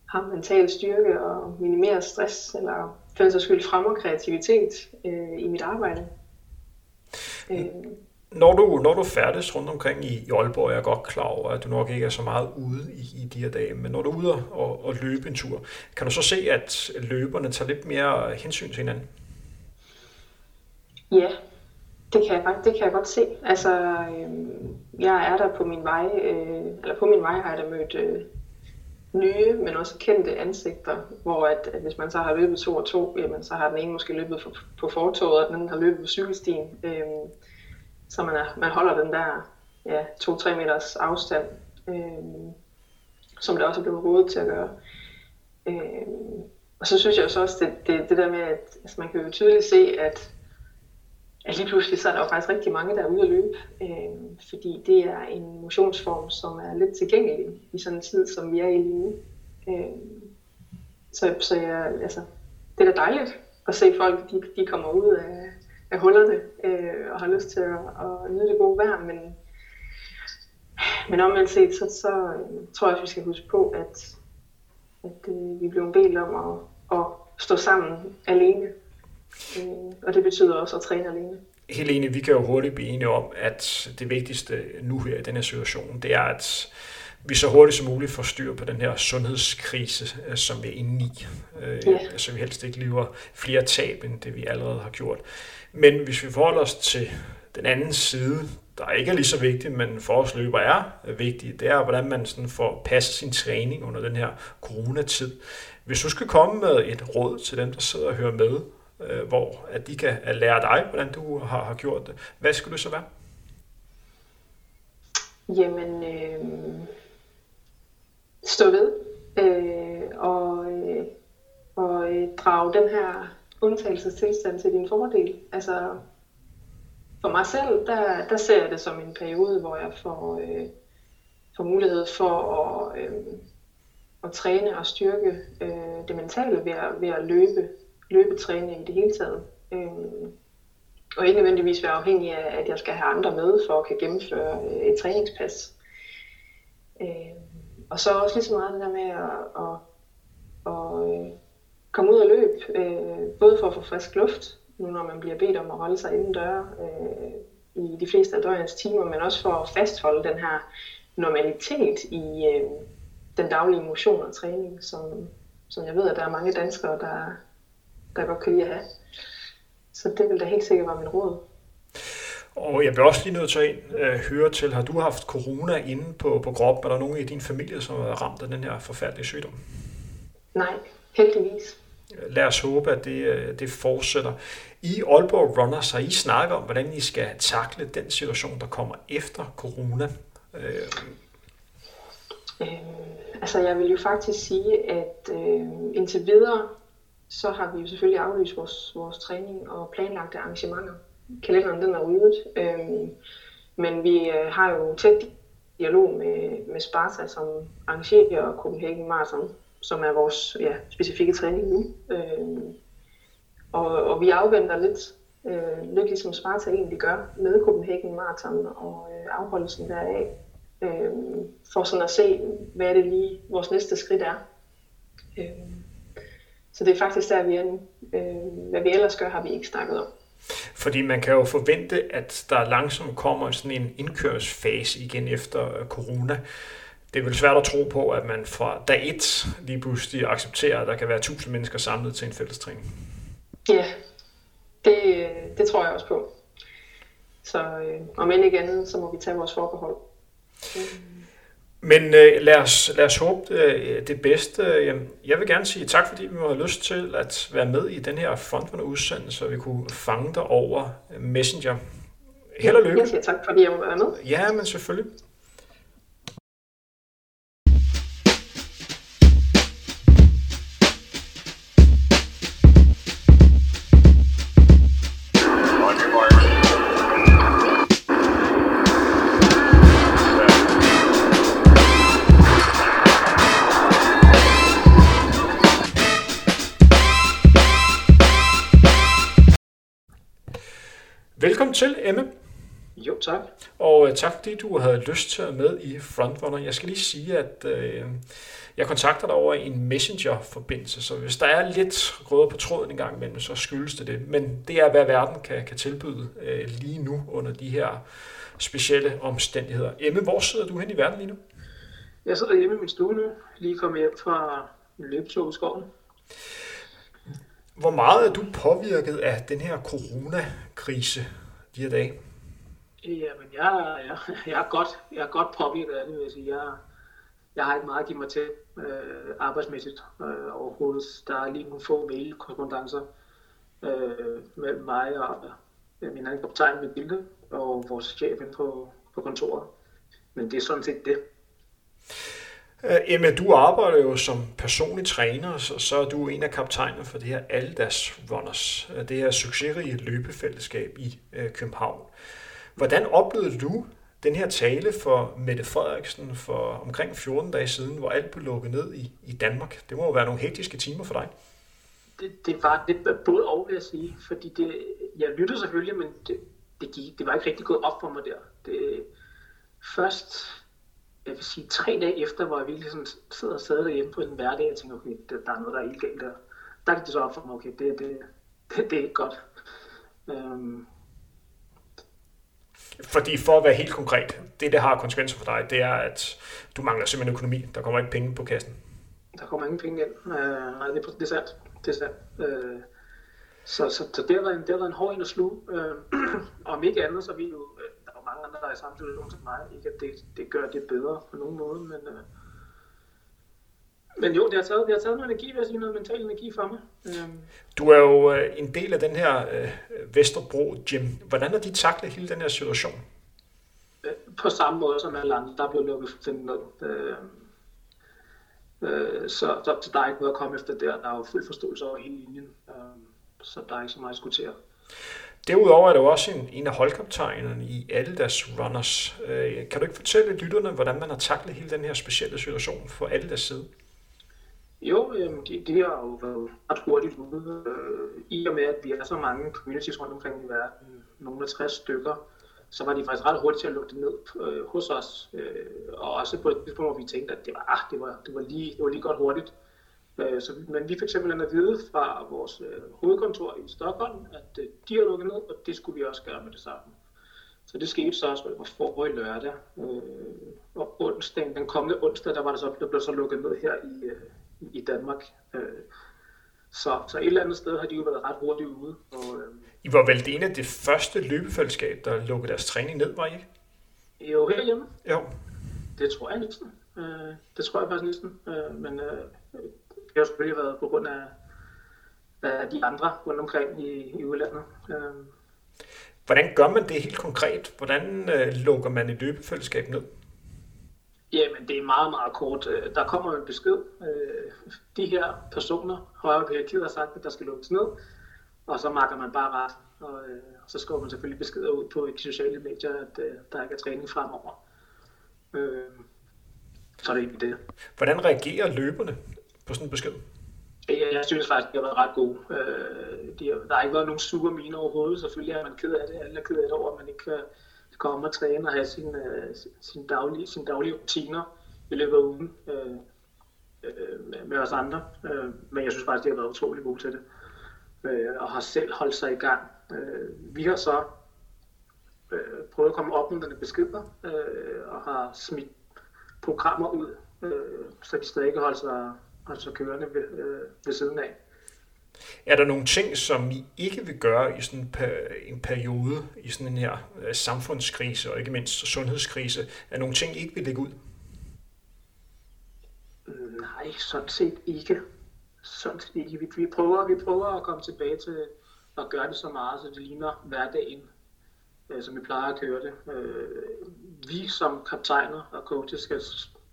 har mental styrke og minimerer stress, eller for den skyld fremmer kreativitet øh, i mit arbejde.
Øh. Når du, når du færdes rundt omkring i, i Aalborg, jeg er godt klar over, at du nok ikke er så meget ude i, i de her dage, men når du er ude og, og løbe en tur, kan du så se, at løberne tager lidt mere hensyn til hinanden?
Ja, det kan jeg faktisk, det kan jeg godt se. Altså, øh, jeg er der på min vej, øh, eller på min vej har jeg da mødt, øh, nye, men også kendte ansigter, hvor at, at hvis man så har løbet to og to, jamen, så har den ene måske løbet på, på fortoget, og den anden har løbet på cykelstien. Øh, så man, er, man holder den der ja, 2-3 meters afstand, øh, som det også er blevet rådet til at gøre. Øh, og så synes jeg også, også det, det, det der med, at altså man kan jo tydeligt se, at, at lige pludselig så er der jo faktisk rigtig mange, der er ude at løbe, øh, fordi det er en motionsform, som er lidt tilgængelig i sådan en tid, som vi er i lige nu. Øh, så, så jeg, altså, det er da dejligt at se folk, de, de kommer ud af, af hullerne øh, og har lyst til at, at nyde det gode vejr, men, men omvendt set, så, så øh, tror jeg, at vi skal huske på, at at øh, vi blev del om at, at stå sammen alene. Og det betyder også at træne alene.
Helt enig, vi kan jo hurtigt blive enige om, at det vigtigste nu her i den her situation, det er, at vi så hurtigt som muligt får styr på den her sundhedskrise, øh, som vi er inde i. Øh, ja. Så vi helst ikke lever flere tab, end det vi allerede har gjort. Men hvis vi forholder os til den anden side, der ikke er lige så vigtigt, men for os løber er vigtigt, det er, hvordan man sådan får passet sin træning under den her coronatid. Hvis du skal komme med et råd til dem, der sidder og hører med, øh, hvor at de kan lære dig, hvordan du har, har gjort det, hvad skulle det så være?
Jamen, øh, stå ved øh, og, øh, og øh, drage den her undtagelsestilstand til din fordel. Altså, for mig selv, der, der ser jeg det som en periode, hvor jeg får, øh, får mulighed for at, øh, at træne og styrke øh, det mentale ved at, ved at løbe, løbetræne i det hele taget. Øh, og ikke nødvendigvis være afhængig af, at jeg skal have andre med for at kan gennemføre øh, et træningspas. Øh, og så også lige så meget det der med at, at, at, at komme ud og løbe, øh, både for at få frisk luft, nu når man bliver bedt om at holde sig inden døre øh, i de fleste af døgnets timer, men også for at fastholde den her normalitet i øh, den daglige motion og træning, som, som jeg ved, at der er mange danskere, der, der godt kan lide at have. Så det vil da helt sikkert være min råd.
Og jeg bliver også lige nødt til at øh, høre til, har du haft corona inde på, på kroppen? Er der nogen i din familie, som er ramt af den her forfærdelige sygdom?
Nej, heldigvis
lad os håbe, at det, øh, det fortsætter. I Aalborg Runners har I snakket om, hvordan I skal takle den situation, der kommer efter corona. Øh.
Øh, altså jeg vil jo faktisk sige, at øh, indtil videre, så har vi jo selvfølgelig aflyst vores, vores træning og planlagte arrangementer. Kalenderen den er ryddet, øh, men vi øh, har jo tæt dialog med, med Sparta, som arrangerer Copenhagen Marathon som er vores ja, specifikke træning nu. Øh, og, og vi afventer lidt, øh, lidt ligesom Sparta egentlig gør med Copenhagen Marathon og øh, afholdelsen deraf, øh, for sådan at se, hvad det lige vores næste skridt er. Øh, så det er faktisk der, vi er nu. Øh, hvad vi ellers gør, har vi ikke snakket om.
Fordi man kan jo forvente, at der langsomt kommer sådan en indkørsfase igen efter corona det er vel svært at tro på, at man fra dag et lige pludselig accepterer, at der kan være tusind mennesker samlet til en fællestræning.
Ja, det, det tror jeg også på. Så øh, om end ikke andet, så må vi tage vores forbehold.
Men øh, lad, os, lad os håbe det, øh, det bedste. Jeg vil gerne sige tak, fordi vi har lyst til at være med i den her frontrunner-udsendelse, så vi kunne fange dig over Messenger. Held og lykke.
Siger tak, fordi jeg må være med.
Ja, men selvfølgelig. Og uh, tak fordi du havde lyst til at med i Frontrunner. Jeg skal lige sige, at uh, jeg kontakter dig over en Messenger-forbindelse, så hvis der er lidt grøder på tråden en gang imellem, så skyldes det det. Men det er, hvad verden kan, kan tilbyde uh, lige nu under de her specielle omstændigheder. Emme, hvor sidder du hen i verden lige nu?
Jeg sidder hjemme i min stue nu, lige kommet hjem fra en løbetur i skoven.
Hvor meget er du påvirket af den her coronakrise de her dage?
Jamen, jeg, jeg, jeg, er, godt, jeg er godt påvirket af det, vil jeg sige. Jeg, jeg har ikke meget at give mig til øh, arbejdsmæssigt øh, overhovedet. Der er lige nogle få mailkorrespondencer øh, mellem mig og øh, min anden kaptajn med Bilde og vores chef inde på, på kontoret. Men det er sådan set det.
Øh, Emma, du arbejder jo som personlig træner, så, så er du en af kaptajnerne for det her Aldas Runners, øh, det her succesrige løbefællesskab i øh, København. Hvordan oplevede du den her tale for Mette Frederiksen for omkring 14 dage siden, hvor alt blev lukket ned i, i Danmark? Det må jo være nogle hektiske timer for dig.
Det, det var lidt både og, vil jeg sige. Fordi det, jeg lyttede selvfølgelig, men det, det, gik, det var ikke rigtig gået op for mig der. Det, først jeg vil sige, tre dage efter, hvor jeg virkelig sådan sidder og sad derhjemme på en hverdag, og tænker, okay, der, der er noget, der er helt galt der. Der gik det så op for mig, okay, det, det, det, det er ikke godt. Øhm,
fordi for at være helt konkret, det der har konsekvenser for dig, det er, at du mangler simpelthen økonomi. Der kommer ikke penge på kassen.
Der kommer ingen penge ind. Uh, nej, det, det er sandt. Det er sandt. Uh, så, så, så det har været en, det har været en hård ind at sluge. Uh, om ikke andet, så er vi jo mange andre, der er i samme situation som mig. Ikke at det, det gør det bedre på nogen måde, men, øh, men jo, det har, taget, det har taget noget energi, vil jeg sige, noget mental energi for mig. Øhm.
Du er jo øh, en del af den her øh, Vesterbro Gym. Hvordan har de taklet hele den her situation?
Øh, på samme måde som alle andre. Der blev lukket fuldstændig ned. Øh, øh, så, så, så der er ikke noget at komme efter der. Der er jo fuld forståelse over hele linjen. Øh, så der er ikke så meget at diskutere.
Derudover er du også en, en af holdkaptajnerne i Adidas Runners. Øh, kan du ikke fortælle lytterne, hvordan man har taklet hele den her specielle situation for Adidas side?
Jo, øh, det, det har jo været ret hurtigt ude. Øh, I og med, at vi er så mange communities rundt omkring i verden, nogle af 60 stykker, så var de faktisk ret hurtigt til at lukke det ned øh, hos os. Øh, og også på et tidspunkt, hvor vi tænkte, at det var, ah, det var, det var, lige, det var lige godt hurtigt. Øh, så, men vi fik simpelthen at vide fra vores øh, hovedkontor i Stockholm, at øh, de har lukket ned, og det skulle vi også gøre med det samme. Så det skete så også, på for i lørdag. Øh, og onsdagen, den kommende onsdag, der, var det så, der blev så lukket ned her i, øh, i Danmark. Øh, så, så et eller andet sted har de jo været ret hurtigt ude. Og, øh,
I var vel det ene af det første løbefællesskab, der lukkede deres træning ned, var I ikke?
Jo, herhjemme.
Jo.
Det tror jeg næsten. Øh, det tror jeg faktisk næsten. Øh, men øh, det har selvfølgelig været på grund af, af de andre rundt omkring i, i udlandet. Øhm.
Hvordan gør man det helt konkret? Hvordan øh, lukker man et løbefællesskab ned?
Jamen, det er meget, meget kort. Øh, der kommer en besked. Øh, de her personer, højere hierarkiet har sagt, at der skal lukkes ned, og så marker man bare ret. Og, øh, og så skriver man selvfølgelig beskeder ud på de sociale medier, at der ikke er træning fremover. Så er det ikke det.
Hvordan reagerer løberne på sådan en besked?
Jeg, synes faktisk, det har været ret gode. De, der har ikke været nogen sure mine overhovedet. Selvfølgelig er man ked af det. Alle er ked af det over, at man ikke kan komme og træne og have sin, øh, sin, daglige, sin daglige rutiner i løbet af ugen øh, øh, med, os andre. Øh, men jeg synes faktisk, det har været utrolig gode til det. Øh, og har selv holdt sig i gang. Øh, vi har så øh, prøvet at komme op med nogle beskeder øh, og har smidt programmer ud, øh, så de stadig kan holde sig altså kørende ved, øh, ved siden af.
Er der nogle ting, som I ikke vil gøre i sådan en, periode, i sådan en her øh, samfundskrise og ikke mindst sundhedskrise? Er nogle ting, I ikke vil lægge ud?
Nej, sådan set ikke. Sådan set ikke. Vi, vi, prøver, vi prøver at komme tilbage til at gøre det så meget, så det ligner hverdagen, øh, som vi plejer at køre det. Øh, vi som kaptajner og coaches skal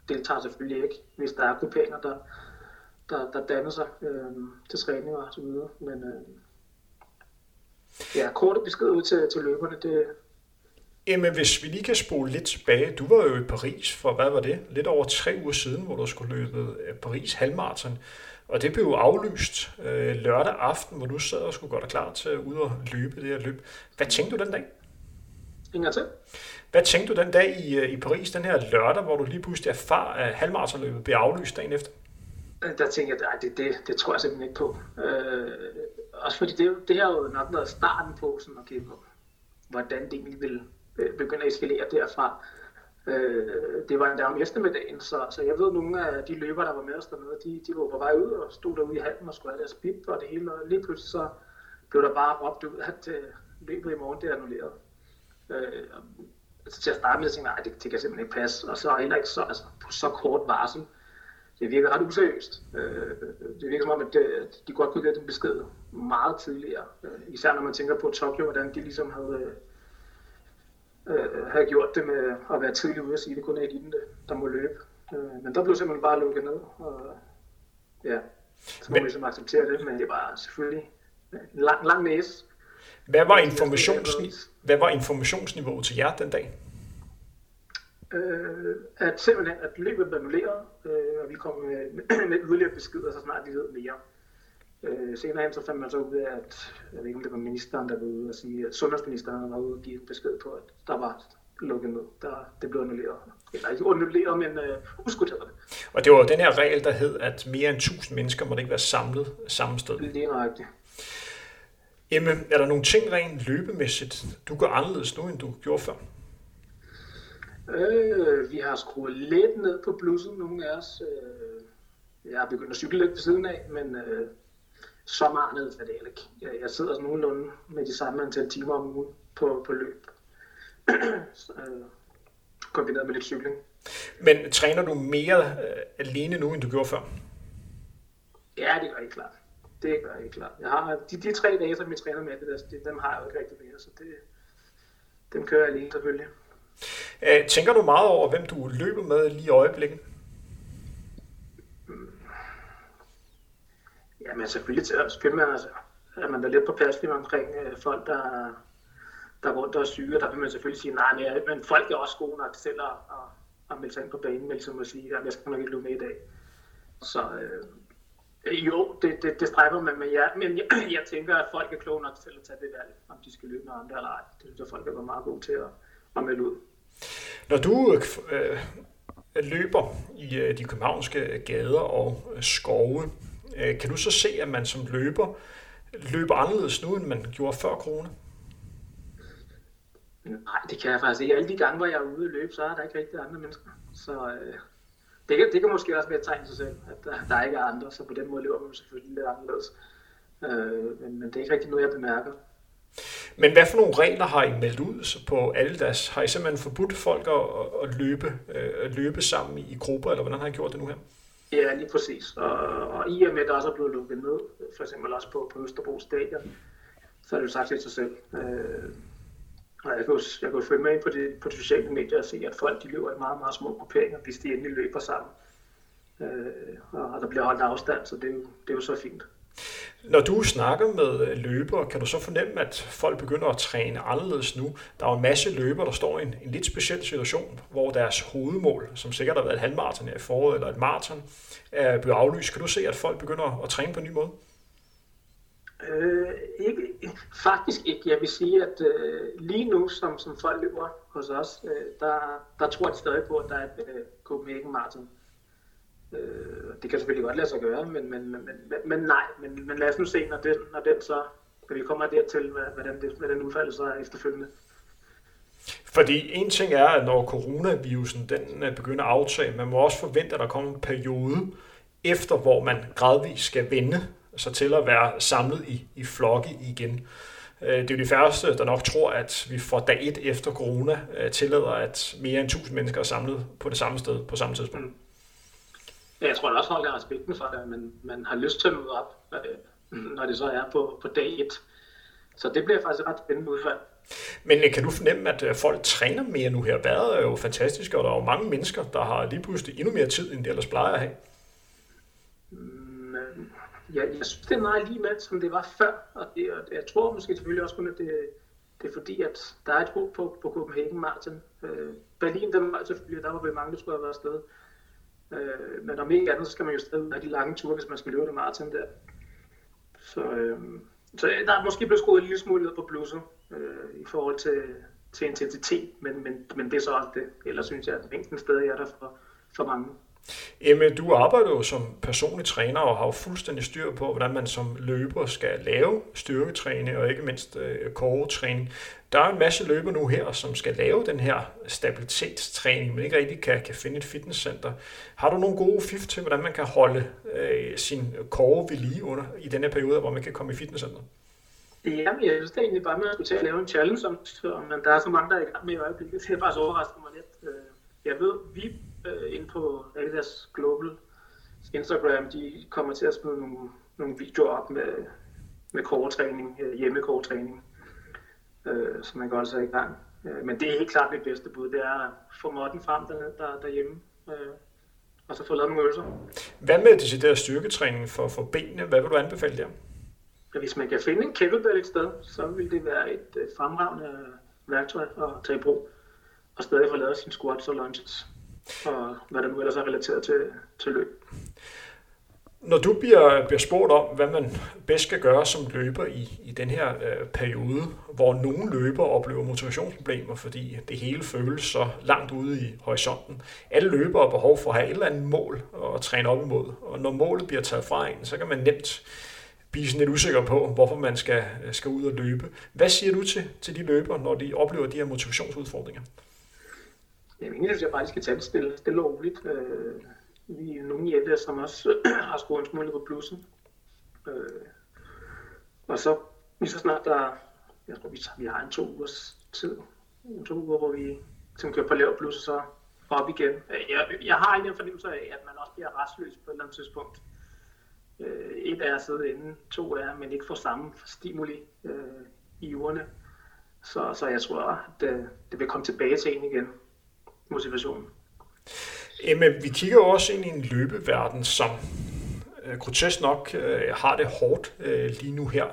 deltager selvfølgelig ikke, hvis der er grupperinger, der, der, der danner sig øh, til træning og så videre. Men øh, ja, korte besked ud til, til løberne, det,
Jamen, hvis vi lige kan spole lidt tilbage. Du var jo i Paris for, hvad var det? Lidt over tre uger siden, hvor du skulle løbe øh, Paris halvmarathon. Og det blev jo aflyst øh, lørdag aften, hvor du sad og skulle gøre dig klar til at ud og løbe det her løb. Hvad tænkte du den dag?
Ingen til.
Hvad tænkte du den dag i, øh, i Paris, den her lørdag, hvor du lige pludselig erfar, at halvmarathonløbet blev aflyst dagen efter?
Øh, der tænker jeg, at det, det, det tror jeg simpelthen ikke på. Øh, også fordi det, det har jo nok været starten på, sådan, okay, hvordan det egentlig vil øh, begynde at eskalere derfra. Øh, det var endda om eftermiddagen, så, så jeg ved, at nogle af de løbere, der var med os dernede, de, de var på vej ud og stod derude i halen og skulle have deres bip og det hele, og lige pludselig så blev der bare råbt ud, at øh, løbet i morgen det er annulleret. Øh, altså, til at starte med, tænkte jeg, det, det kan simpelthen ikke passe. Og så heller ikke så, altså, på så kort varsel. Det virker ret useriøst. Øh, det virker som om, at de, de godt kunne get den besked meget tidligere. Øh, især når man tænker på Tokyo, hvordan de ligesom havde, øh, havde gjort det med at være tidlig ude og sige, at det kun er eliten, der må løbe. Øh, men der blev simpelthen bare lukket ned. Og, ja, så må men, ligesom acceptere det, men det var selvfølgelig en lang, lang næse.
Hvad var, informations, hvad var informationsniveauet til jer den dag?
Øh, at simpelthen, at løbet blev annulleret, øh, og vi kom med, med yderligere beskeder, så snart vi ved mere. Øh, senere hen så fandt man så ud af, at jeg ved ikke, om det var ministeren, der var ude og sige, at sundhedsministeren var ude og give besked på, at der var lukket ned. Der, det blev annulleret. Eller ikke annulleret, men øh, udskudt det.
Og det var den her regel, der hed, at mere end 1000 mennesker måtte ikke være samlet samme sted.
Lige nøjagtigt.
Emme, er der nogle ting rent løbemæssigt, du gør anderledes nu, end du gjorde før?
Øh, vi har skruet lidt ned på blusset, nogle af os. Øh, jeg har begyndt at cykle lidt ved siden af, men øh, så meget ned er det ikke. Jeg, jeg sidder sådan nogenlunde med de samme antal timer om ugen på, på løb. så, øh, kombineret med lidt cykling.
Men træner du mere øh, alene nu, end du gjorde før?
Ja, det gør jeg klart. Det gør jeg klart. Jeg har de, de tre dage, som jeg træner med, det der, dem har jeg jo ikke rigtig mere, så det, dem kører jeg alene selvfølgelig.
Øh, tænker du meget over, hvem du løber med lige i øjeblikket?
Ja, men selvfølgelig, altså, til, altså, selvfølgelig man, altså, er man da lidt på plads omkring øh, folk, der, der er rundt og er syge, der vil man selvfølgelig sige, nej, men, men folk er også gode nok selv at, at, at melde sig ind på banen, ligesom at sige, at jeg skal nok ikke løbe med i dag. Så øh, jo, det, det, det stræber man med jer, men jeg, jeg tænker, at folk er kloge nok til at tage det valg, om de skal løbe med andre eller ej. Det synes jeg, folk er meget gode til at, at melde ud.
Når du øh, løber i øh, de københavnske gader og øh, skove, øh, kan du så se, at man som løber løber anderledes nu, end man gjorde før corona?
Nej, det kan jeg faktisk ikke. Alle de gange, hvor jeg er ude at løbe, så er der ikke rigtig andre mennesker. Så øh, det, kan, det kan måske også være et tegn sig selv, at der, der ikke er andre, så på den måde løber man selvfølgelig lidt anderledes. Øh, men, men det er ikke rigtig noget, jeg bemærker.
Men hvad for nogle regler har I meldt ud på Aldas? Har I simpelthen forbudt folk at, at, løbe, øh, at løbe sammen i grupper, eller hvordan har I gjort det nu her?
Ja, lige præcis. Og, og i og med, at der også er blevet lukket ned, for eksempel også på, på Østerbro Stadion, så er det jo sagt til sig selv. Øh, og jeg kan, jo, jeg kan jo følge med på, de, på de sociale medier og se, at folk de løber i meget, meget små grupperinger, hvis de endelig løber sammen. Øh, og der bliver holdt afstand, så det er jo, det er jo så fint.
Når du snakker med løbere, kan du så fornemme, at folk begynder at træne anderledes nu? Der er jo en masse løbere, der står i en, en lidt speciel situation, hvor deres hovedmål, som sikkert har været et halvmarathon her i foråret eller et maraton, er blevet aflyst. Kan du se, at folk begynder at træne på en ny måde?
Øh, ikke, faktisk ikke. Jeg vil sige, at øh, lige nu, som, som folk løber hos os, øh, der, der tror jeg stadig på, at der er et øh, Copenhagen Marathon. Øh, det kan selvfølgelig godt lade sig gøre, men, men, men, men, men nej, men, men lad os nu se, når den, når den så, når vi kommer dertil, hvordan, det, hvordan udfaldet så er efterfølgende.
Fordi en ting er, at når coronavirusen den øh, begynder at aftage, man må også forvente, at der kommer en periode efter, hvor man gradvist skal vende sig til at være samlet i, i flokke igen. Øh, det er jo de færreste, der nok tror, at vi får dag et efter corona øh, tillader, at mere end 1000 mennesker er samlet på det samme sted på samme tidspunkt.
Ja, jeg tror at også, folk har respekten for det, men man har lyst til at møde op, øh, når det så er på, på dag 1. Så det bliver faktisk et ret spændende udfald.
Men øh, kan du fornemme, at øh, folk træner mere nu her? Været er jo fantastisk, og der er jo mange mennesker, der har lige pludselig endnu mere tid, end de ellers plejer at have.
Mm, ja, jeg synes, det er meget lige med, som det var før, og det, og jeg tror måske selvfølgelig også kun, at det, det er fordi, at der er et håb på, på Copenhagen Marathon. Berlin, der var selvfølgelig, der var vel mange, der skulle have været afsted. Øh, men om ikke andet, så skal man jo stadig have de lange ture, hvis man skal løbe det maraton der. Så, øh, så øh, der er måske blevet skruet en lille smule ned på blusset øh, i forhold til, til intensitet, men, men, men det er så også det. Ellers synes jeg, at mængden stadig er der for, for mange.
Emma, du arbejder jo som personlig træner og har jo fuldstændig styr på, hvordan man som løber skal lave styrketræning og ikke mindst øh, koretræning. Der er en masse løber nu her, som skal lave den her stabilitetstræning, men ikke rigtig kan, kan finde et fitnesscenter. Har du nogle gode fif til, hvordan man kan holde øh, sin kåre ved lige under i den her periode, hvor man kan komme i fitnesscenter?
Jamen, jeg synes det er egentlig bare, at man skulle til at lave en challenge, men der er så mange, der er i gang med i øjeblikket. Det er bare så overrasket mig lidt. Øh, jeg ved, vi øh, inde på Adidas Global Instagram, de kommer til at smide nogle, nogle videoer op med, med core-træning, øh, hjemmecore-træning, øh, som man godt så i gang. Men det er helt klart mit bedste bud, det er at få modden frem der, der, derhjemme, øh, og så få lavet nogle øvelser.
Hvad med decideret styrketræning for, for benene? Hvad vil du anbefale der?
Hvis man kan finde en kettlebell et sted, så vil det være et øh, fremragende værktøj at tage i brug, og stadig få lavet sine squats og lunges, og hvad der nu ellers er relateret til, til løb.
Når du bliver, bliver spurgt om, hvad man bedst skal gøre som løber i, i den her øh, periode, hvor nogle løber oplever motivationsproblemer, fordi det hele føles så langt ude i horisonten. Alle løbere har behov for at have et eller andet mål at træne op imod, og når målet bliver taget fra en, så kan man nemt blive sådan lidt usikker på, hvorfor man skal, øh, skal ud og løbe. Hvad siger du til, til de løbere, når de oplever de her motivationsudfordringer?
Jamen, egentlig synes jeg bare, at de skal tage det stille, stille og roligt. Øh, vi er nogle jætter, som også har skruet en smule på blussen. Øh, og så, lige så snart der, jeg tror, vi, vi har en to ugers tid, en to uger, hvor vi som kører på lav plus og så op igen. Øh, jeg, jeg har egentlig en fornemmelse af, at man også bliver restløs på et eller andet tidspunkt. Øh, et er at sidde inde, to er, men ikke får samme stimuli øh, i ugerne. Så, så jeg tror, at det, det vil komme tilbage til en igen, motivationen.
Jamen, vi kigger jo også ind i en løbeverden, som øh, grotesk nok øh, har det hårdt øh, lige nu her.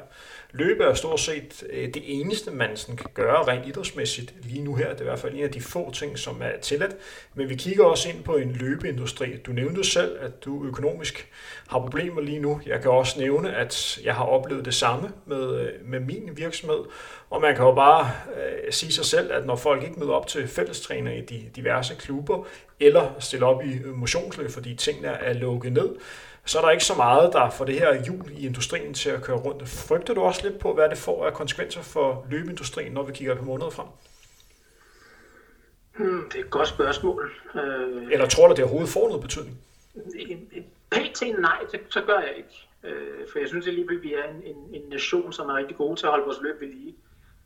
Løbe er stort set øh, det eneste, man sådan kan gøre rent idrætsmæssigt lige nu her. Det er i hvert fald en af de få ting, som er tilladt. Men vi kigger også ind på en løbeindustri. Du nævnte selv, at du økonomisk har problemer lige nu. Jeg kan også nævne, at jeg har oplevet det samme med, øh, med min virksomhed. Og man kan jo bare øh, sige sig selv, at når folk ikke møder op til fællestræner i de diverse klubber, eller stiller op i motionsløb, fordi tingene er lukket ned, så er der ikke så meget, der får det her hjul i industrien til at køre rundt. Frygter du også lidt på, hvad det får af konsekvenser for løbeindustrien, når vi kigger på måneder frem?
Hmm, det er et godt spørgsmål.
Øh, Eller tror du, det overhovedet får noget betydning?
PT nej, det, så gør jeg ikke. Øh, for jeg synes alligevel, vi er en, en, en nation, som er rigtig gode til at holde vores løb ved lige.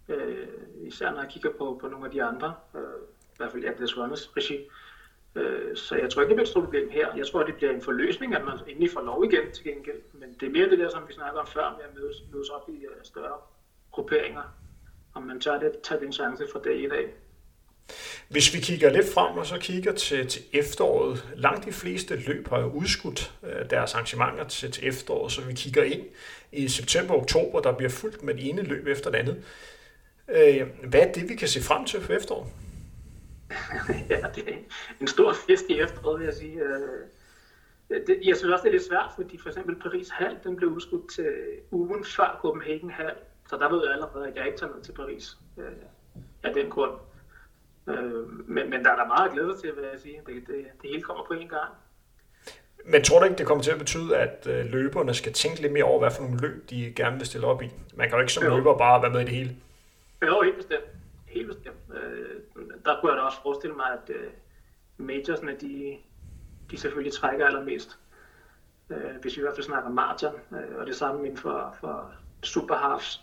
Øh, især når jeg kigger på, på nogle af de andre, øh, i hvert fald Atlas Runners regi. Øh, Øh, så jeg tror ikke, det bliver et stort problem her. Jeg tror, det bliver en forløsning, at man endelig får lov igen til gengæld. Men det er mere det der, som vi snakker om før, med at mødes, mødes op i uh, større grupperinger. Om man tør det, tager den chance fra dag i dag.
Hvis vi kigger lidt frem og så kigger til, til efteråret, langt de fleste løb har jo udskudt øh, deres arrangementer til, til efteråret, så vi kigger ind i september og oktober, der bliver fuldt med det ene løb efter det andet. Øh, hvad er det, vi kan se frem til for efteråret?
ja, det er en stor fest i efteråret, vil jeg sige. Øh, det, jeg synes også, det er lidt svært, fordi for eksempel Paris Hal, den blev udskudt til ugen før Copenhagen Hal. Så der ved jeg allerede, at jeg ikke tager ned til Paris øh, af den grund. Øh, men, men der er der meget at glæde til, vil jeg sige. Det, det, det hele kommer på en gang.
Men tror du ikke, det kommer til at betyde, at løberne skal tænke lidt mere over, hvad for nogle løb de gerne vil stille op i? Man kan jo ikke som jo. løber bare være med i det hele.
Jo, helt bestemt. Helt bestemt. Der kunne jeg da også forestille mig, at øh, majorsne, de, de selvfølgelig trækker allermest. Øh, hvis vi i hvert fald snakker maraton, øh, og det samme inden for, for superhalves.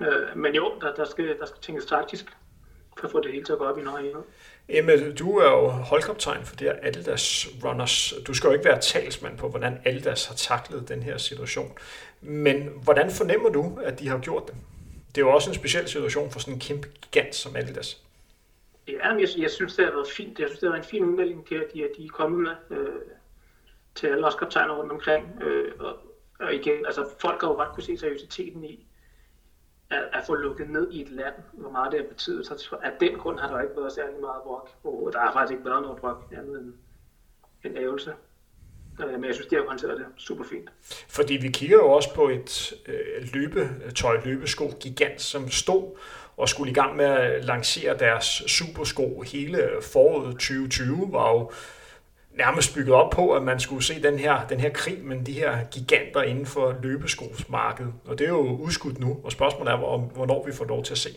Øh, men jo, der, der, skal, der skal tænkes taktisk for at få det hele til at gå op i noget.
Jamen, du er jo holdkaptajn for det her Adidas Runners. Du skal jo ikke være talsmand på, hvordan Adidas har taklet den her situation. Men hvordan fornemmer du, at de har gjort det? Det er jo også en speciel situation for sådan en kæmpe gigant som Adidas.
Ja, jeg, jeg synes, det har været fint. Jeg synes, det har været en fin udmelding, det, de, de er kommet med øh, til alle Oscar-tegner rundt omkring. Øh, og, og igen, altså folk har jo ret kunne se seriøsiteten i at, at få lukket ned i et land, hvor meget det har betydet. Så af den grund har der ikke været særlig meget brok. Og der har faktisk ikke været noget brok andet end en ævelse. Øh, men jeg synes, de har håndteret det super fint.
Fordi vi kigger jo også på et øh, løbetøj, løbesko gigant, som stod og skulle i gang med at lancere deres supersko hele foråret 2020, var jo nærmest bygget op på, at man skulle se den her, den her krig med de her giganter inden for løbeskosmarkedet. Og det er jo udskudt nu, og spørgsmålet er, hvornår vi får lov til at se.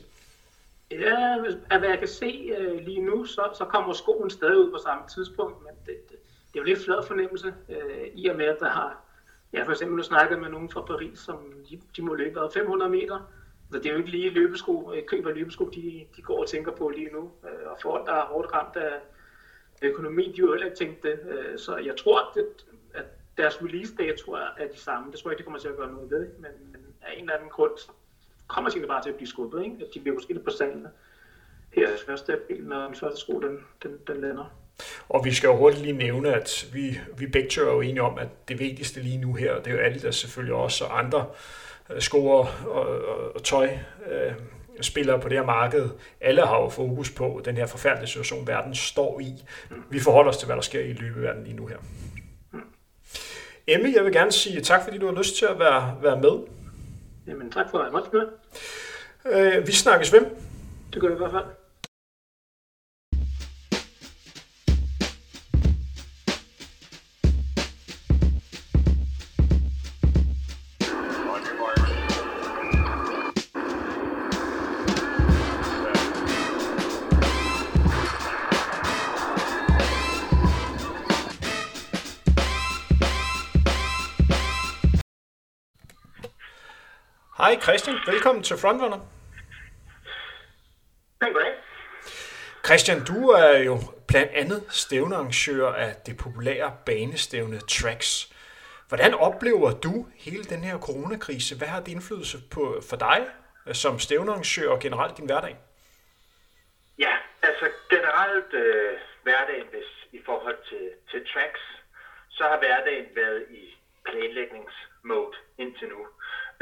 Ja, af hvad jeg kan se øh, lige nu, så, så kommer skoen stadig ud på samme tidspunkt, men det, det, det er jo lidt flad fornemmelse, øh, i og med, at der har Ja, for eksempel nu med nogen fra Paris, som de, de må løbe 500 meter. Så det er jo ikke lige løbesko, øh, køb af løbesko, de, de går og tænker på lige nu. Øh, og folk, der er hårdt ramt af økonomi, de har jo heller ikke tænkt det. Øh, så jeg tror, at, at deres release dato er de samme. Det tror jeg ikke, det kommer til at gøre noget ved. Men, men af en eller anden grund, kommer tingene bare til at blive skubbet. Ikke? At de bliver måske lidt på sandene her i første april, når den første sko den, den, den lander.
Og vi skal jo hurtigt lige nævne, at vi, vi begge er jo enige om, at det vigtigste lige nu her, det er jo alle, der selvfølgelig også og andre sko og, og, og tøj, øh, spillere på det her marked. Alle har jo fokus på den her forfærdelige situation, verden står i. Vi forholder os til, hvad der sker i løbeverdenen lige nu her. Emmy, jeg vil gerne sige tak, fordi du har lyst til at være, være med.
Jamen, tak for at jeg med.
Øh, vi snakkes ved.
Det gør vi i hvert fald.
Hej Christian, velkommen til Frontrunner.
Tak
Christian, du er jo blandt andet stævnearrangør af det populære banestævne Tracks. Hvordan oplever du hele den her coronakrise? Hvad har det indflydelse på for dig som stævnearrangør og generelt din hverdag?
Ja, altså generelt øh, hverdagen, hvis i forhold til, til Tracks, så har hverdagen været i planlægningsmode indtil nu.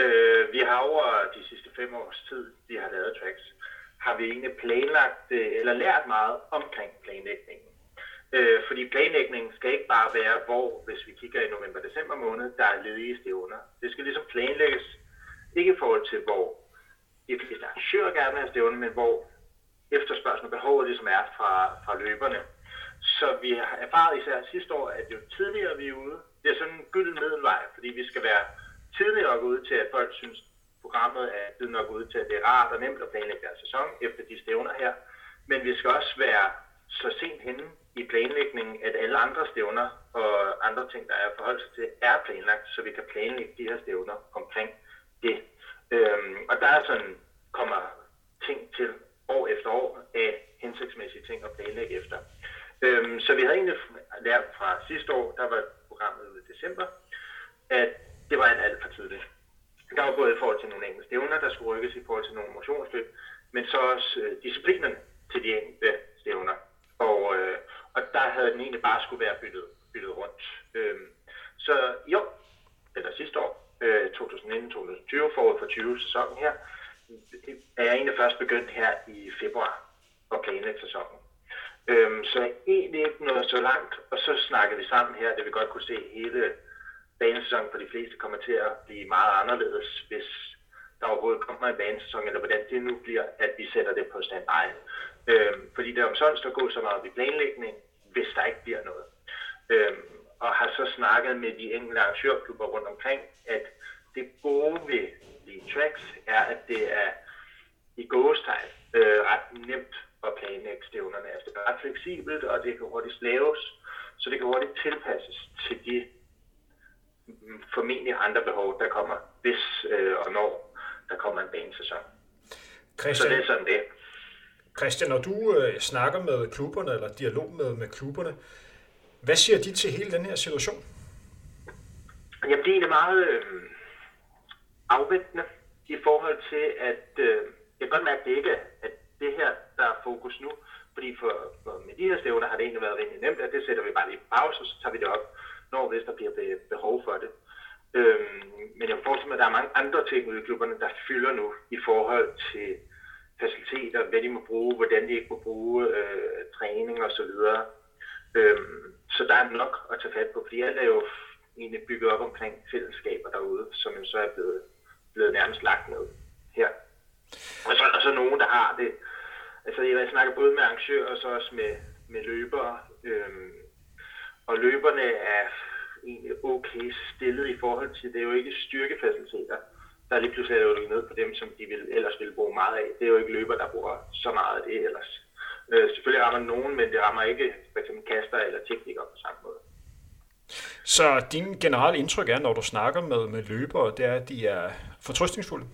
Øh, vi har over de sidste fem års tid, vi har lavet tracks, har vi egentlig planlagt øh, eller lært meget omkring planlægningen. Øh, fordi planlægningen skal ikke bare være, hvor, hvis vi kigger i november-december måned, der er ledige stævner. Det skal ligesom planlægges, ikke i forhold til, hvor de fleste arrangører gerne vil have stævner, men hvor efterspørgselen og behovet ligesom er fra, fra løberne. Så vi har erfaret især sidste år, at jo tidligere vi er ude, det er sådan en gylden middelvej, fordi vi skal være tidligere nok ud til, at folk synes, programmet er tidligt nok ud til, at det er rart og nemt at planlægge deres sæson efter de stævner her. Men vi skal også være så sent henne i planlægningen, at alle andre stævner og andre ting, der er forhold til, er planlagt, så vi kan planlægge de her stævner omkring det. Øhm, og der er sådan, kommer ting til år efter år af hensigtsmæssige ting at planlægge efter. Øhm, så vi havde egentlig lært fra sidste år, der var programmet i december, at det var alt, alt for tidligt. Der var både i forhold til nogle enkelte stævner, der skulle rykkes i forhold til nogle motionsløb, men så også øh, disciplinerne til de enkelte stævner. Og, øh, og der havde den egentlig bare skulle være byttet, byttet rundt. Øh, så i år, eller sidste år, øh, 2019-2020, forud for 20-sæsonen her, er jeg egentlig først begyndt her i februar at planlægge sæsonen. Øhm, så egentlig ikke noget så langt, og så snakkede vi sammen her, det vi godt kunne se hele banesæson for de fleste kommer til at blive meget anderledes, hvis der overhovedet kommer en banesæson, eller hvordan det nu bliver, at vi sætter det på standby. Øh, fordi det er om sådan at gå så meget i planlægning, hvis der ikke bliver noget. Øh, og har så snakket med de enkelte arrangørklubber rundt omkring, at det gode ved de tracks er, at det er i gåstegn øh, ret nemt at planlægge stævnerne. Altså det er ret fleksibelt, og det kan hurtigt laves, så det kan hurtigt tilpasses til de formentlig andre behov, der kommer, hvis øh, og når der kommer en banesæson. Christian, Så det er sådan det.
Christian, når du øh, snakker med klubberne, eller dialog med, med klubberne, hvad siger de til hele den her situation?
Jamen, det er meget øh, afventende i forhold til, at øh, jeg kan godt mærke, at det ikke at det her, der er fokus nu. Fordi for, for med de her stævner har det egentlig været rimelig nemt, at det sætter vi bare lige på pause, og så tager vi det op når hvis der bliver behov for det. Øhm, men jeg forestiller mig, at der er mange andre ting ude i klubberne, der fylder nu i forhold til faciliteter, hvad de må bruge, hvordan de ikke må bruge øh, træning osv. Øhm, så der er nok at tage fat på, fordi alt er jo egentlig bygget op omkring fællesskaber derude, som jo så er blevet, blevet nærmest lagt ned her. Og så er der så nogen, der har det. Altså jeg snakker både med arrangører og så også med, med løbere. Øhm, og løberne er egentlig okay stillet i forhold til, det er jo ikke styrkefaciliteter, der lige pludselig er lukket ned på dem, som de vil, ellers ville bruge meget af. Det er jo ikke løber, der bruger så meget af det ellers. Øh, selvfølgelig rammer nogen, men det rammer ikke f.eks. kaster eller teknikere på samme måde.
Så din generelle indtryk er, når du snakker med, med løbere, det er, at de er fortrystningsfulde?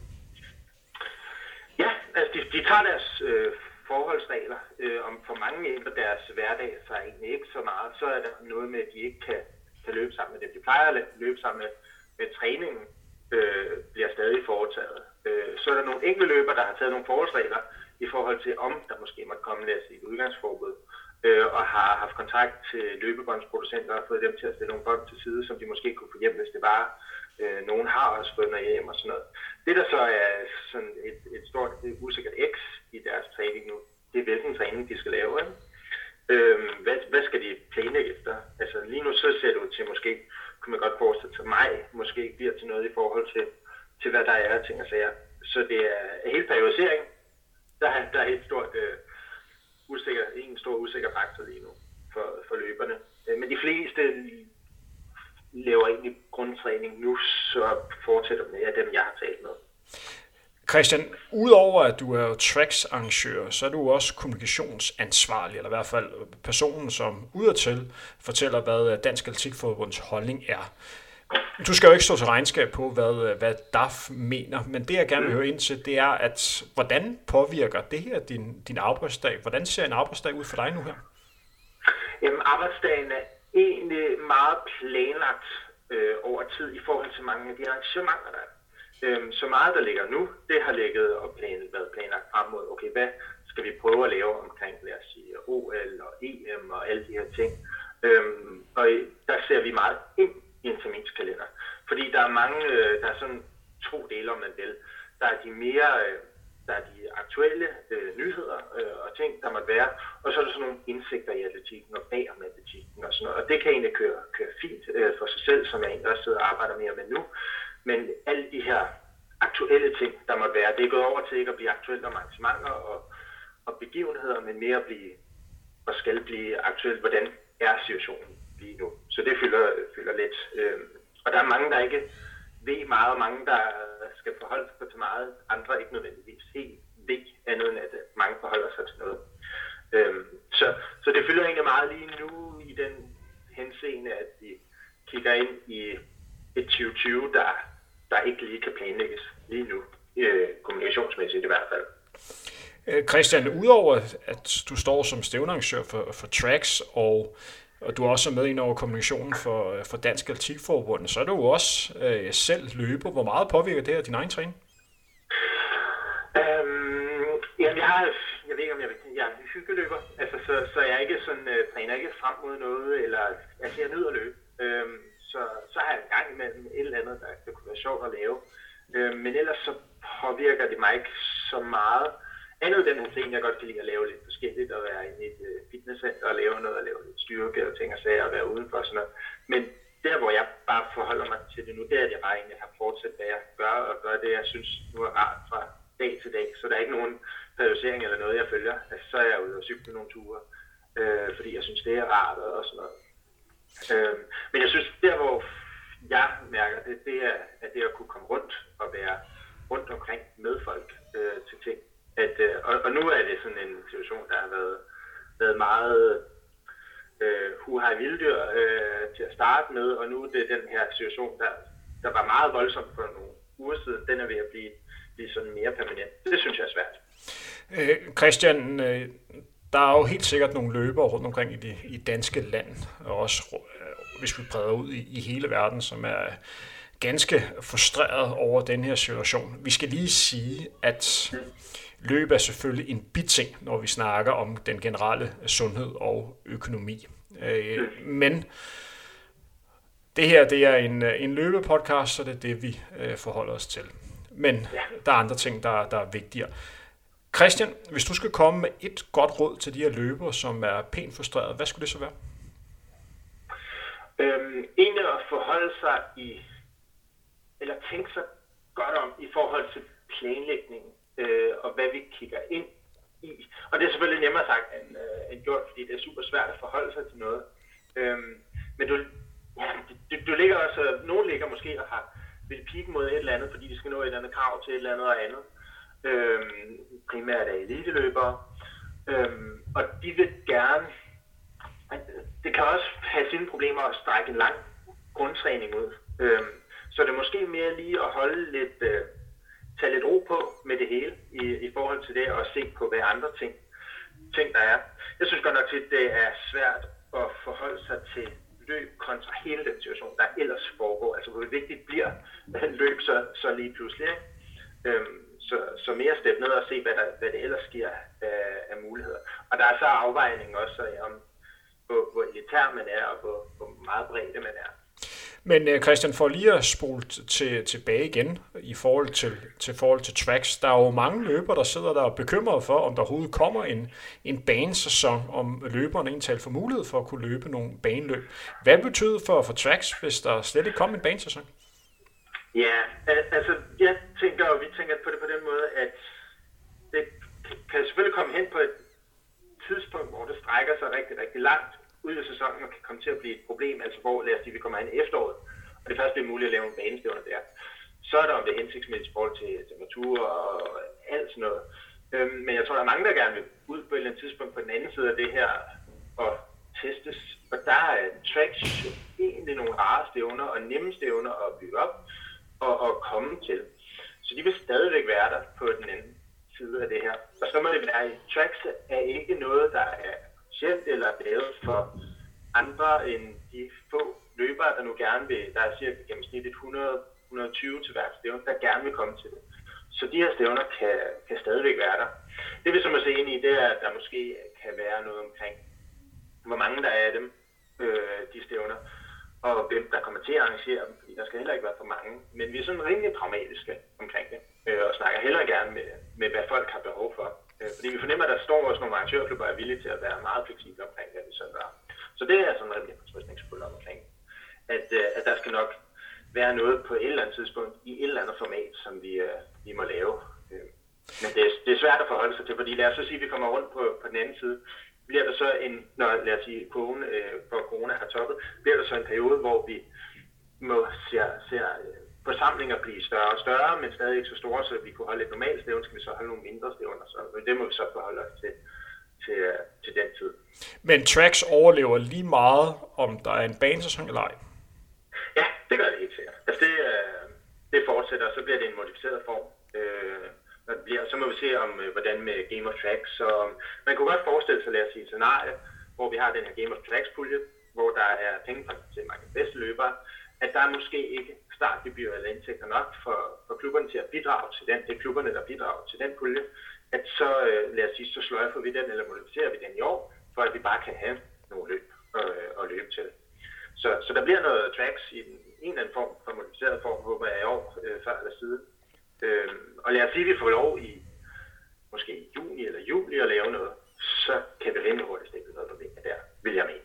Ja, altså de, de tager deres øh, forholdsregler. Øh, om for mange ændrer deres hverdag sig egentlig ikke så meget, så er der noget med, at de ikke kan, kan løbe sammen med dem. De plejer at løbe sammen med, med træningen, øh, bliver stadig foretaget. Øh, så er der nogle enkelte løber, der har taget nogle forholdsregler i forhold til, om der måske måtte komme lad os sige, et udgangsforbud, øh, og har haft kontakt til løbebåndsproducenter og fået dem til at stille nogle bånd til side, som de måske kunne få hjem, hvis det var. Øh, nogen har også fået noget hjem og sådan noget. Det, der så er sådan et, et stort et usikkert X i deres træning nu, det er, hvilken træning de skal lave. Ikke? Øhm, hvad, hvad skal de planlægge efter? Altså lige nu så ser det ud til måske, kunne man godt forestille sig, mig måske bliver til noget i forhold til, til hvad der er ting og sager. Så det er hele periodisering, der, er, der er helt stort øh, usikker, en stor usikker faktor lige nu for, for løberne. Øh, men de fleste laver egentlig grundtræning nu, så fortsætter med af dem, jeg har talt med.
Christian, udover at du er tracks arrangør, så er du også kommunikationsansvarlig, eller i hvert fald personen, som udadtil fortæller, hvad Dansk Atletikforbunds holdning er. Du skal jo ikke stå til regnskab på, hvad, hvad DAF mener, men det jeg gerne vil høre ind til, det er, at hvordan påvirker det her din, din arbejdsdag? Hvordan ser en arbejdsdag ud for dig nu her?
Jamen, arbejdsdagen egentlig meget planlagt øh, over tid i forhold til mange af de arrangementer, der er. Øhm, så meget, der ligger nu, det har ligget og plan, været planlagt frem mod, okay, hvad skal vi prøve at lave omkring, lad os sige, OL og EM og alle de her ting. Øhm, og der ser vi meget ind i en terminskalender. Fordi der er mange, øh, der er sådan to dele, om man vil. Der er de mere, øh, der er de aktuelle øh, nyheder øh, og ting, der måtte være, og så er der sådan nogle indsigter i atletikken og bag om atletikken og sådan noget. Og det kan egentlig køre, køre fint øh, for sig selv, som jeg egentlig også sidder og arbejder mere med nu. Men alle de her aktuelle ting, der måtte være, det er gået over til ikke at blive aktuelt om arrangementer og, og begivenheder, men mere at blive og skal blive aktuelt, hvordan er situationen lige nu. Så det fylder, fylder lidt. Øh, og der er mange, der ikke ved meget, og mange, der skal forholde sig til meget, andre ikke nødvendigvis helt ved andet end, at mange forholder sig til noget. Øhm, så, så det fylder egentlig meget lige nu i den henseende, at vi kigger ind i et 2020, der, der ikke lige kan planlægges lige nu, øh, kommunikationsmæssigt i hvert fald.
Øh, Christian, udover at du står som stævnarrangør for, for Tracks og og du er også med ind over kommunikationen for, øh, for Dansk Atletikforbund, så er du jo også øh, selv løber. Hvor meget påvirker det her din egen træning?
Øhm, jamen, jeg, har, jeg ved ikke, om jeg, jeg er hyggeløber, altså, så, så jeg er ikke sådan, øh, træner ikke frem mod noget, eller altså, jeg nyder at løbe. Øhm, så, så har jeg en gang imellem et eller andet, der, der kunne være sjovt at lave. Øhm, men ellers så påvirker det mig ikke så meget. Andet den her ting, jeg godt kan lide at lave lidt forskelligt, at være i et øh, fitnesscenter og lave noget, og lave lidt styrke og ting og sager, og være udenfor og sådan noget. Men der, hvor jeg bare forholder mig til det nu, det er, at jeg bare egentlig har fortsat, hvad jeg gør, og gør det, jeg synes nu er rart fra dag til dag. Så der er ikke nogen periodisering eller noget, jeg følger. Altså, så er jeg ude og cykle nogle ture, øh, fordi jeg synes, det er rart og sådan noget. Øh, men jeg synes, der hvor jeg mærker det, det er, at det at kunne komme rundt og være rundt omkring med folk øh, til ting, at, øh, og, og nu er det sådan en situation, der har været, været meget øh, huhaj vilddyr øh, til at starte med, og nu er det den her situation, der, der var meget voldsom for nogle uger siden, den er ved at blive, blive sådan mere permanent. Det synes jeg er svært.
Øh, Christian, øh, der er jo helt sikkert nogle løbere rundt omkring i det i danske land, og også øh, hvis vi breder ud i, i hele verden, som er ganske frustreret over den her situation. Vi skal lige sige, at Løb er selvfølgelig en biting, når vi snakker om den generelle sundhed og økonomi. Øh, men det her det er en, en løbepodcast, så det er det, vi øh, forholder os til. Men der er andre ting, der, der er vigtigere. Christian, hvis du skal komme med et godt råd til de her løbere, som er pænt frustreret, hvad skulle det så være?
Øhm, egentlig at forholde sig i, eller tænke sig godt om i forhold til planlægningen øh, og hvad vi kigger ind i. Og det er selvfølgelig nemmere sagt end, øh, end gjort, fordi det er super svært at forholde sig til noget. Øhm, men du, ja, du, du ligger også, nogen ligger måske og har vil pike mod et eller andet, fordi de skal nå et eller andet krav til et eller andet og andet. Øhm, primært er eliteløbere. Øhm, og de vil gerne, det kan også have sine problemer at strække en lang grundtræning ud. Øhm, så det er måske mere lige at holde lidt, øh, tage lidt ro på med det hele i, i forhold til det, og se på, hvad andre ting, ting der er. Jeg synes godt nok at det er svært at forholde sig til løb kontra hele den situation, der ellers foregår. Altså, hvor vigtigt bliver løb så, så lige pludselig. Ikke? Øhm, så, så mere step ned og se, hvad, der, hvad det ellers sker af, af muligheder. Og der er så afvejning også om, hvor, hvor elitær man er, og hvor, hvor meget bredde man er.
Men øh, Christian, for lige at spole til, tilbage igen i forhold til, til forhold til tracks, der er jo mange løbere, der sidder der og bekymret for, om der overhovedet kommer en, en banesæson, om løberne egentlig får mulighed for at kunne løbe nogle baneløb. Hvad betyder for, for tracks, hvis der slet ikke kommer en banesæson?
Ja, altså jeg tænker, og vi tænker på det på den måde, at det kan selvfølgelig komme hen på et tidspunkt, hvor det strækker sig rigtig, rigtig langt ud af sæsonen og kan komme til at blive et problem, altså hvor, lad os sige, vi kommer ind i efteråret, og det først bliver muligt at lave en banestævne der. Så er der om det hensigtsmæssigt i forhold til øh, temperatur og alt sådan noget. Øhm, men jeg tror, der er mange, der gerne vil ud på et eller andet tidspunkt på den anden side af det her og testes. Og der er tracks egentlig nogle rare stævner og nemme stævner at bygge op og, og komme til. Så de vil stadigvæk være der på den anden side af det her. Og så må det være, at tracks er ikke noget, der er specielt eller lavet for andre end de få løbere, der nu gerne vil, der er cirka gennemsnitligt 100-120 til hver stævne, der gerne vil komme til det. Så de her stævner kan, kan stadigvæk være der. Det vi så må se ind i, det er, at der måske kan være noget omkring, hvor mange der er af dem, øh, de stævner, og hvem der kommer til at arrangere dem, fordi der skal heller ikke være for mange. Men vi er sådan rimelig pragmatiske omkring det, øh, og snakker heller gerne med, med, hvad folk har behov for. Øh, fordi vi fornemmer, at der står også nogle arrangørklubber, er villige til at være meget fleksible omkring det, vi så gør. Så det er sådan rimelig fortrystningsfuld omkring, at, øh, at der skal nok være noget på et eller andet tidspunkt i et eller andet format, som vi, øh, vi må lave. Men det er, det er svært at forholde sig til, fordi lad os så sige, at vi kommer rundt på, på den anden side. Bliver der så en, når lad os sige, corona, øh, corona har toppet, bliver der så en periode, hvor vi må ser, ser øh, forsamlinger blive større og større, men stadig ikke så store, så vi kunne holde et normalt stævn, skal vi så holde nogle mindre stævner, så det må vi så forholde os til, til, til den tid.
Men tracks overlever lige meget, om der er en banesæson eller ej?
Ja, det gør det helt sikkert. Altså det, øh, det fortsætter, og så bliver det en modificeret form. Øh, når det bliver. Så må vi se, om øh, hvordan med Game of Tracks. Så man kunne godt forestille sig, lad os sige, et scenarie, hvor vi har den her Game of Tracks pulje, hvor der er penge til mange bedste løbere, at der er måske ikke startgebyr eller indtægter nok for, for klubberne til at bidrage til den. Det er klubberne, der bidrager til den pulje. At så, øh, lad os sige, så sløjfer vi den, eller modificerer vi den i år, for at vi bare kan have nogle løb øh, og løbe til. Så, så der bliver noget tracks i en, en eller anden form for modificeret form, håber jeg i år, øh, før eller siden. Øh, og lad os sige, at vi får lov i måske i juni eller juli at lave noget, så kan vi rimelig hurtigt stikke noget på benene der, vil jeg mene.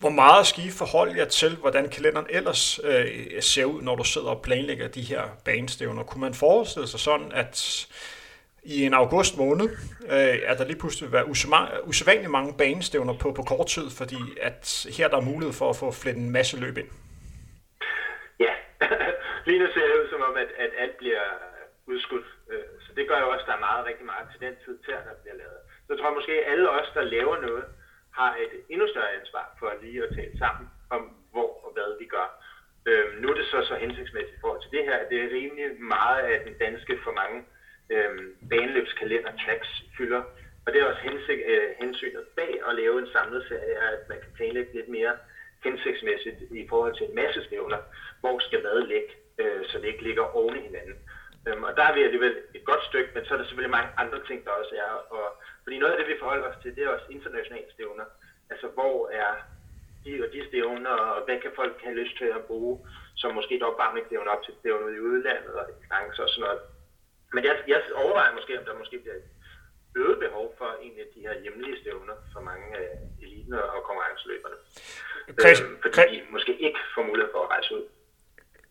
Hvor meget skal I forholde jer til, hvordan kalenderen ellers øh, ser ud, når du sidder og planlægger de her banestævner? Kunne man forestille sig sådan, at i en august måned, øh, at der lige pludselig vil være usædvanligt mange banestævner på, på kort tid, fordi at her der er mulighed for at få flettet en masse løb ind?
Ja, lige nu ser det ud som om, at, at alt bliver udskudt. Øh, så det gør jo også, at der er meget, rigtig meget til den tid til, at der bliver lavet. Så jeg tror måske, at alle os, der laver noget, har et endnu større ansvar for lige at tale sammen om, hvor og hvad vi gør. Øhm, nu er det så så hensigtsmæssigt i forhold til det her, at det er rimelig meget af den danske for mange øhm, baneløbskalender tracks fylder. Og det er også hensigt, øh, hensynet bag at lave en samlet serie, at man kan planlægge lidt mere hensigtsmæssigt i forhold til en masse stævner, hvor skal hvad ligge, øh, så det ikke ligger oven i hinanden. Øhm, og der er vi alligevel et godt stykke, men så er der selvfølgelig mange andre ting, der også er. Og, fordi noget af det, vi forholder os til, det er også internationale stævner. Altså, hvor er de og de stævner, og hvad kan folk have lyst til at bruge, som måske dog bare ikke stævner op til stævner i udlandet og distancer og sådan noget. Men jeg, jeg overvejer måske, om der måske bliver et øget behov for en af de her hjemlige stævner for mange af eliten og konkurrenceløberne. Christ, øhm, fordi Christ, de måske ikke får mulighed for at rejse ud.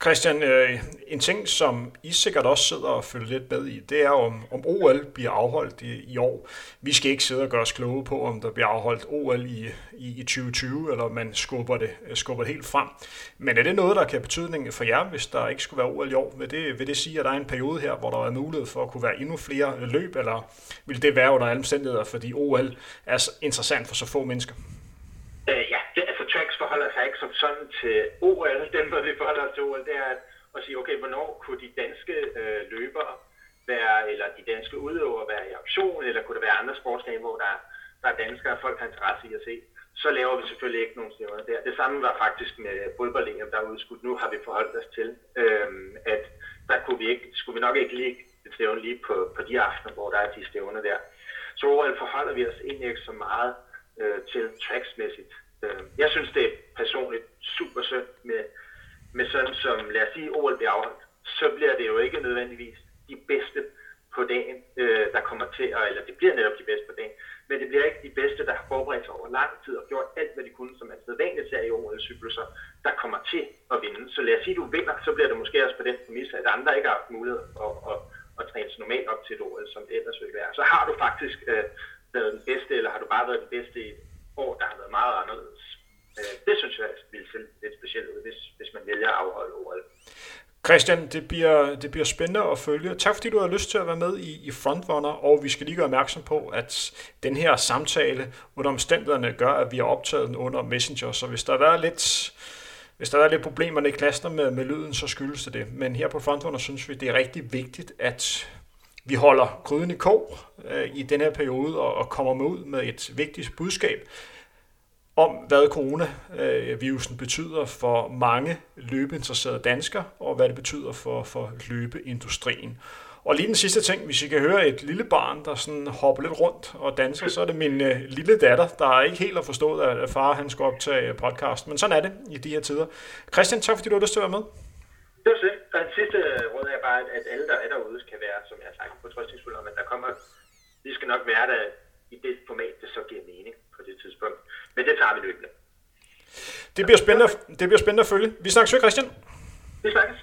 Christian, øh, en ting, som I sikkert også sidder og følger lidt med i, det er, om, om OL bliver afholdt i, i år. Vi skal ikke sidde og gøre os kloge på, om der bliver afholdt OL i, i, i 2020, eller man skubber det, øh, skubber det helt frem. Men er det noget, der kan have betydning for jer, hvis der ikke skulle være OL i år? Vil det, vil det sige, at der er en periode her, hvor der er mulighed for at kunne være endnu flere øh, løb, eller vil det være under alle omstændigheder, fordi OL er interessant for så få mennesker?
Øh, ja, det, altså tracks for forholder sig ikke som sådan til OL. Dem, der vi forholder sig til OL, det er at, at sige, okay, hvornår kunne de danske øh, løbere være, eller de danske udøvere være i aktion, eller kunne der være andre sportsgrene, hvor der, der er danskere, og folk har interesse i at se så laver vi selvfølgelig ikke nogen stævner der. Det samme var faktisk med fodbold der er udskudt. Nu har vi forholdt os til, øh, at der kunne vi ikke, skulle vi nok ikke lige et stævne lige på, på de aftener, hvor der er de stævner der. Så overall forholder vi os egentlig ikke så meget øh, til tracksmæssigt. Øh, jeg synes, det er personligt super synd med, med sådan som, lad os sige, OL bliver afholdt. Så bliver det jo ikke nødvendigvis de bedste på dagen, øh, der kommer til, at, eller det bliver netop de bedste på dagen, men det bliver ikke de bedste, der har forberedt sig over lang tid og gjort alt, hvad de kunne, som man sædvanligt ser i OL-cykluser, der kommer til at vinde. Så lad os sige, at du vinder, så bliver det måske også på den præmis, at andre ikke har haft mulighed at, at, at træne sig normalt op til et OL, som det ellers ville være. Så har du faktisk øh, været den bedste, eller har du bare været den bedste i et år, der har været meget anderledes. Øh, det synes jeg ville se lidt specielt ud, hvis, hvis man vælger at afholde OL.
Christian, det bliver, det bliver spændende at følge. Tak fordi du har lyst til at være med i, i Frontrunner, og vi skal lige gøre opmærksom på, at den her samtale under omstændighederne gør, at vi har optaget den under Messenger, så hvis der har været lidt, hvis der er lidt problemer i klaster med, med lyden, så skyldes det det. Men her på Frontrunner synes vi, det er rigtig vigtigt, at vi holder gryden i kog øh, i den her periode og, og kommer med ud med et vigtigt budskab om, hvad coronavirusen betyder for mange løbeinteresserede danskere, og hvad det betyder for, for løbeindustrien. Og lige den sidste ting, hvis I kan høre et lille barn, der sådan hopper lidt rundt og danser, så er det min øh, lille datter, der ikke helt har forstået, at far han skal optage podcast. Men sådan er det i de her tider. Christian, tak fordi du har lyst til at være med.
Det var det. Og det sidste råd er bare, at alle, der er derude, skal være, som jeg har sagt, på trøstningsfulde at der kommer, vi skal nok være der i det format, det så giver mening på det tidspunkt. Men det tager vi løbende.
Det bliver spændende, det bliver spændende at følge. Vi snakkes ved, Christian.
Vi snakkes.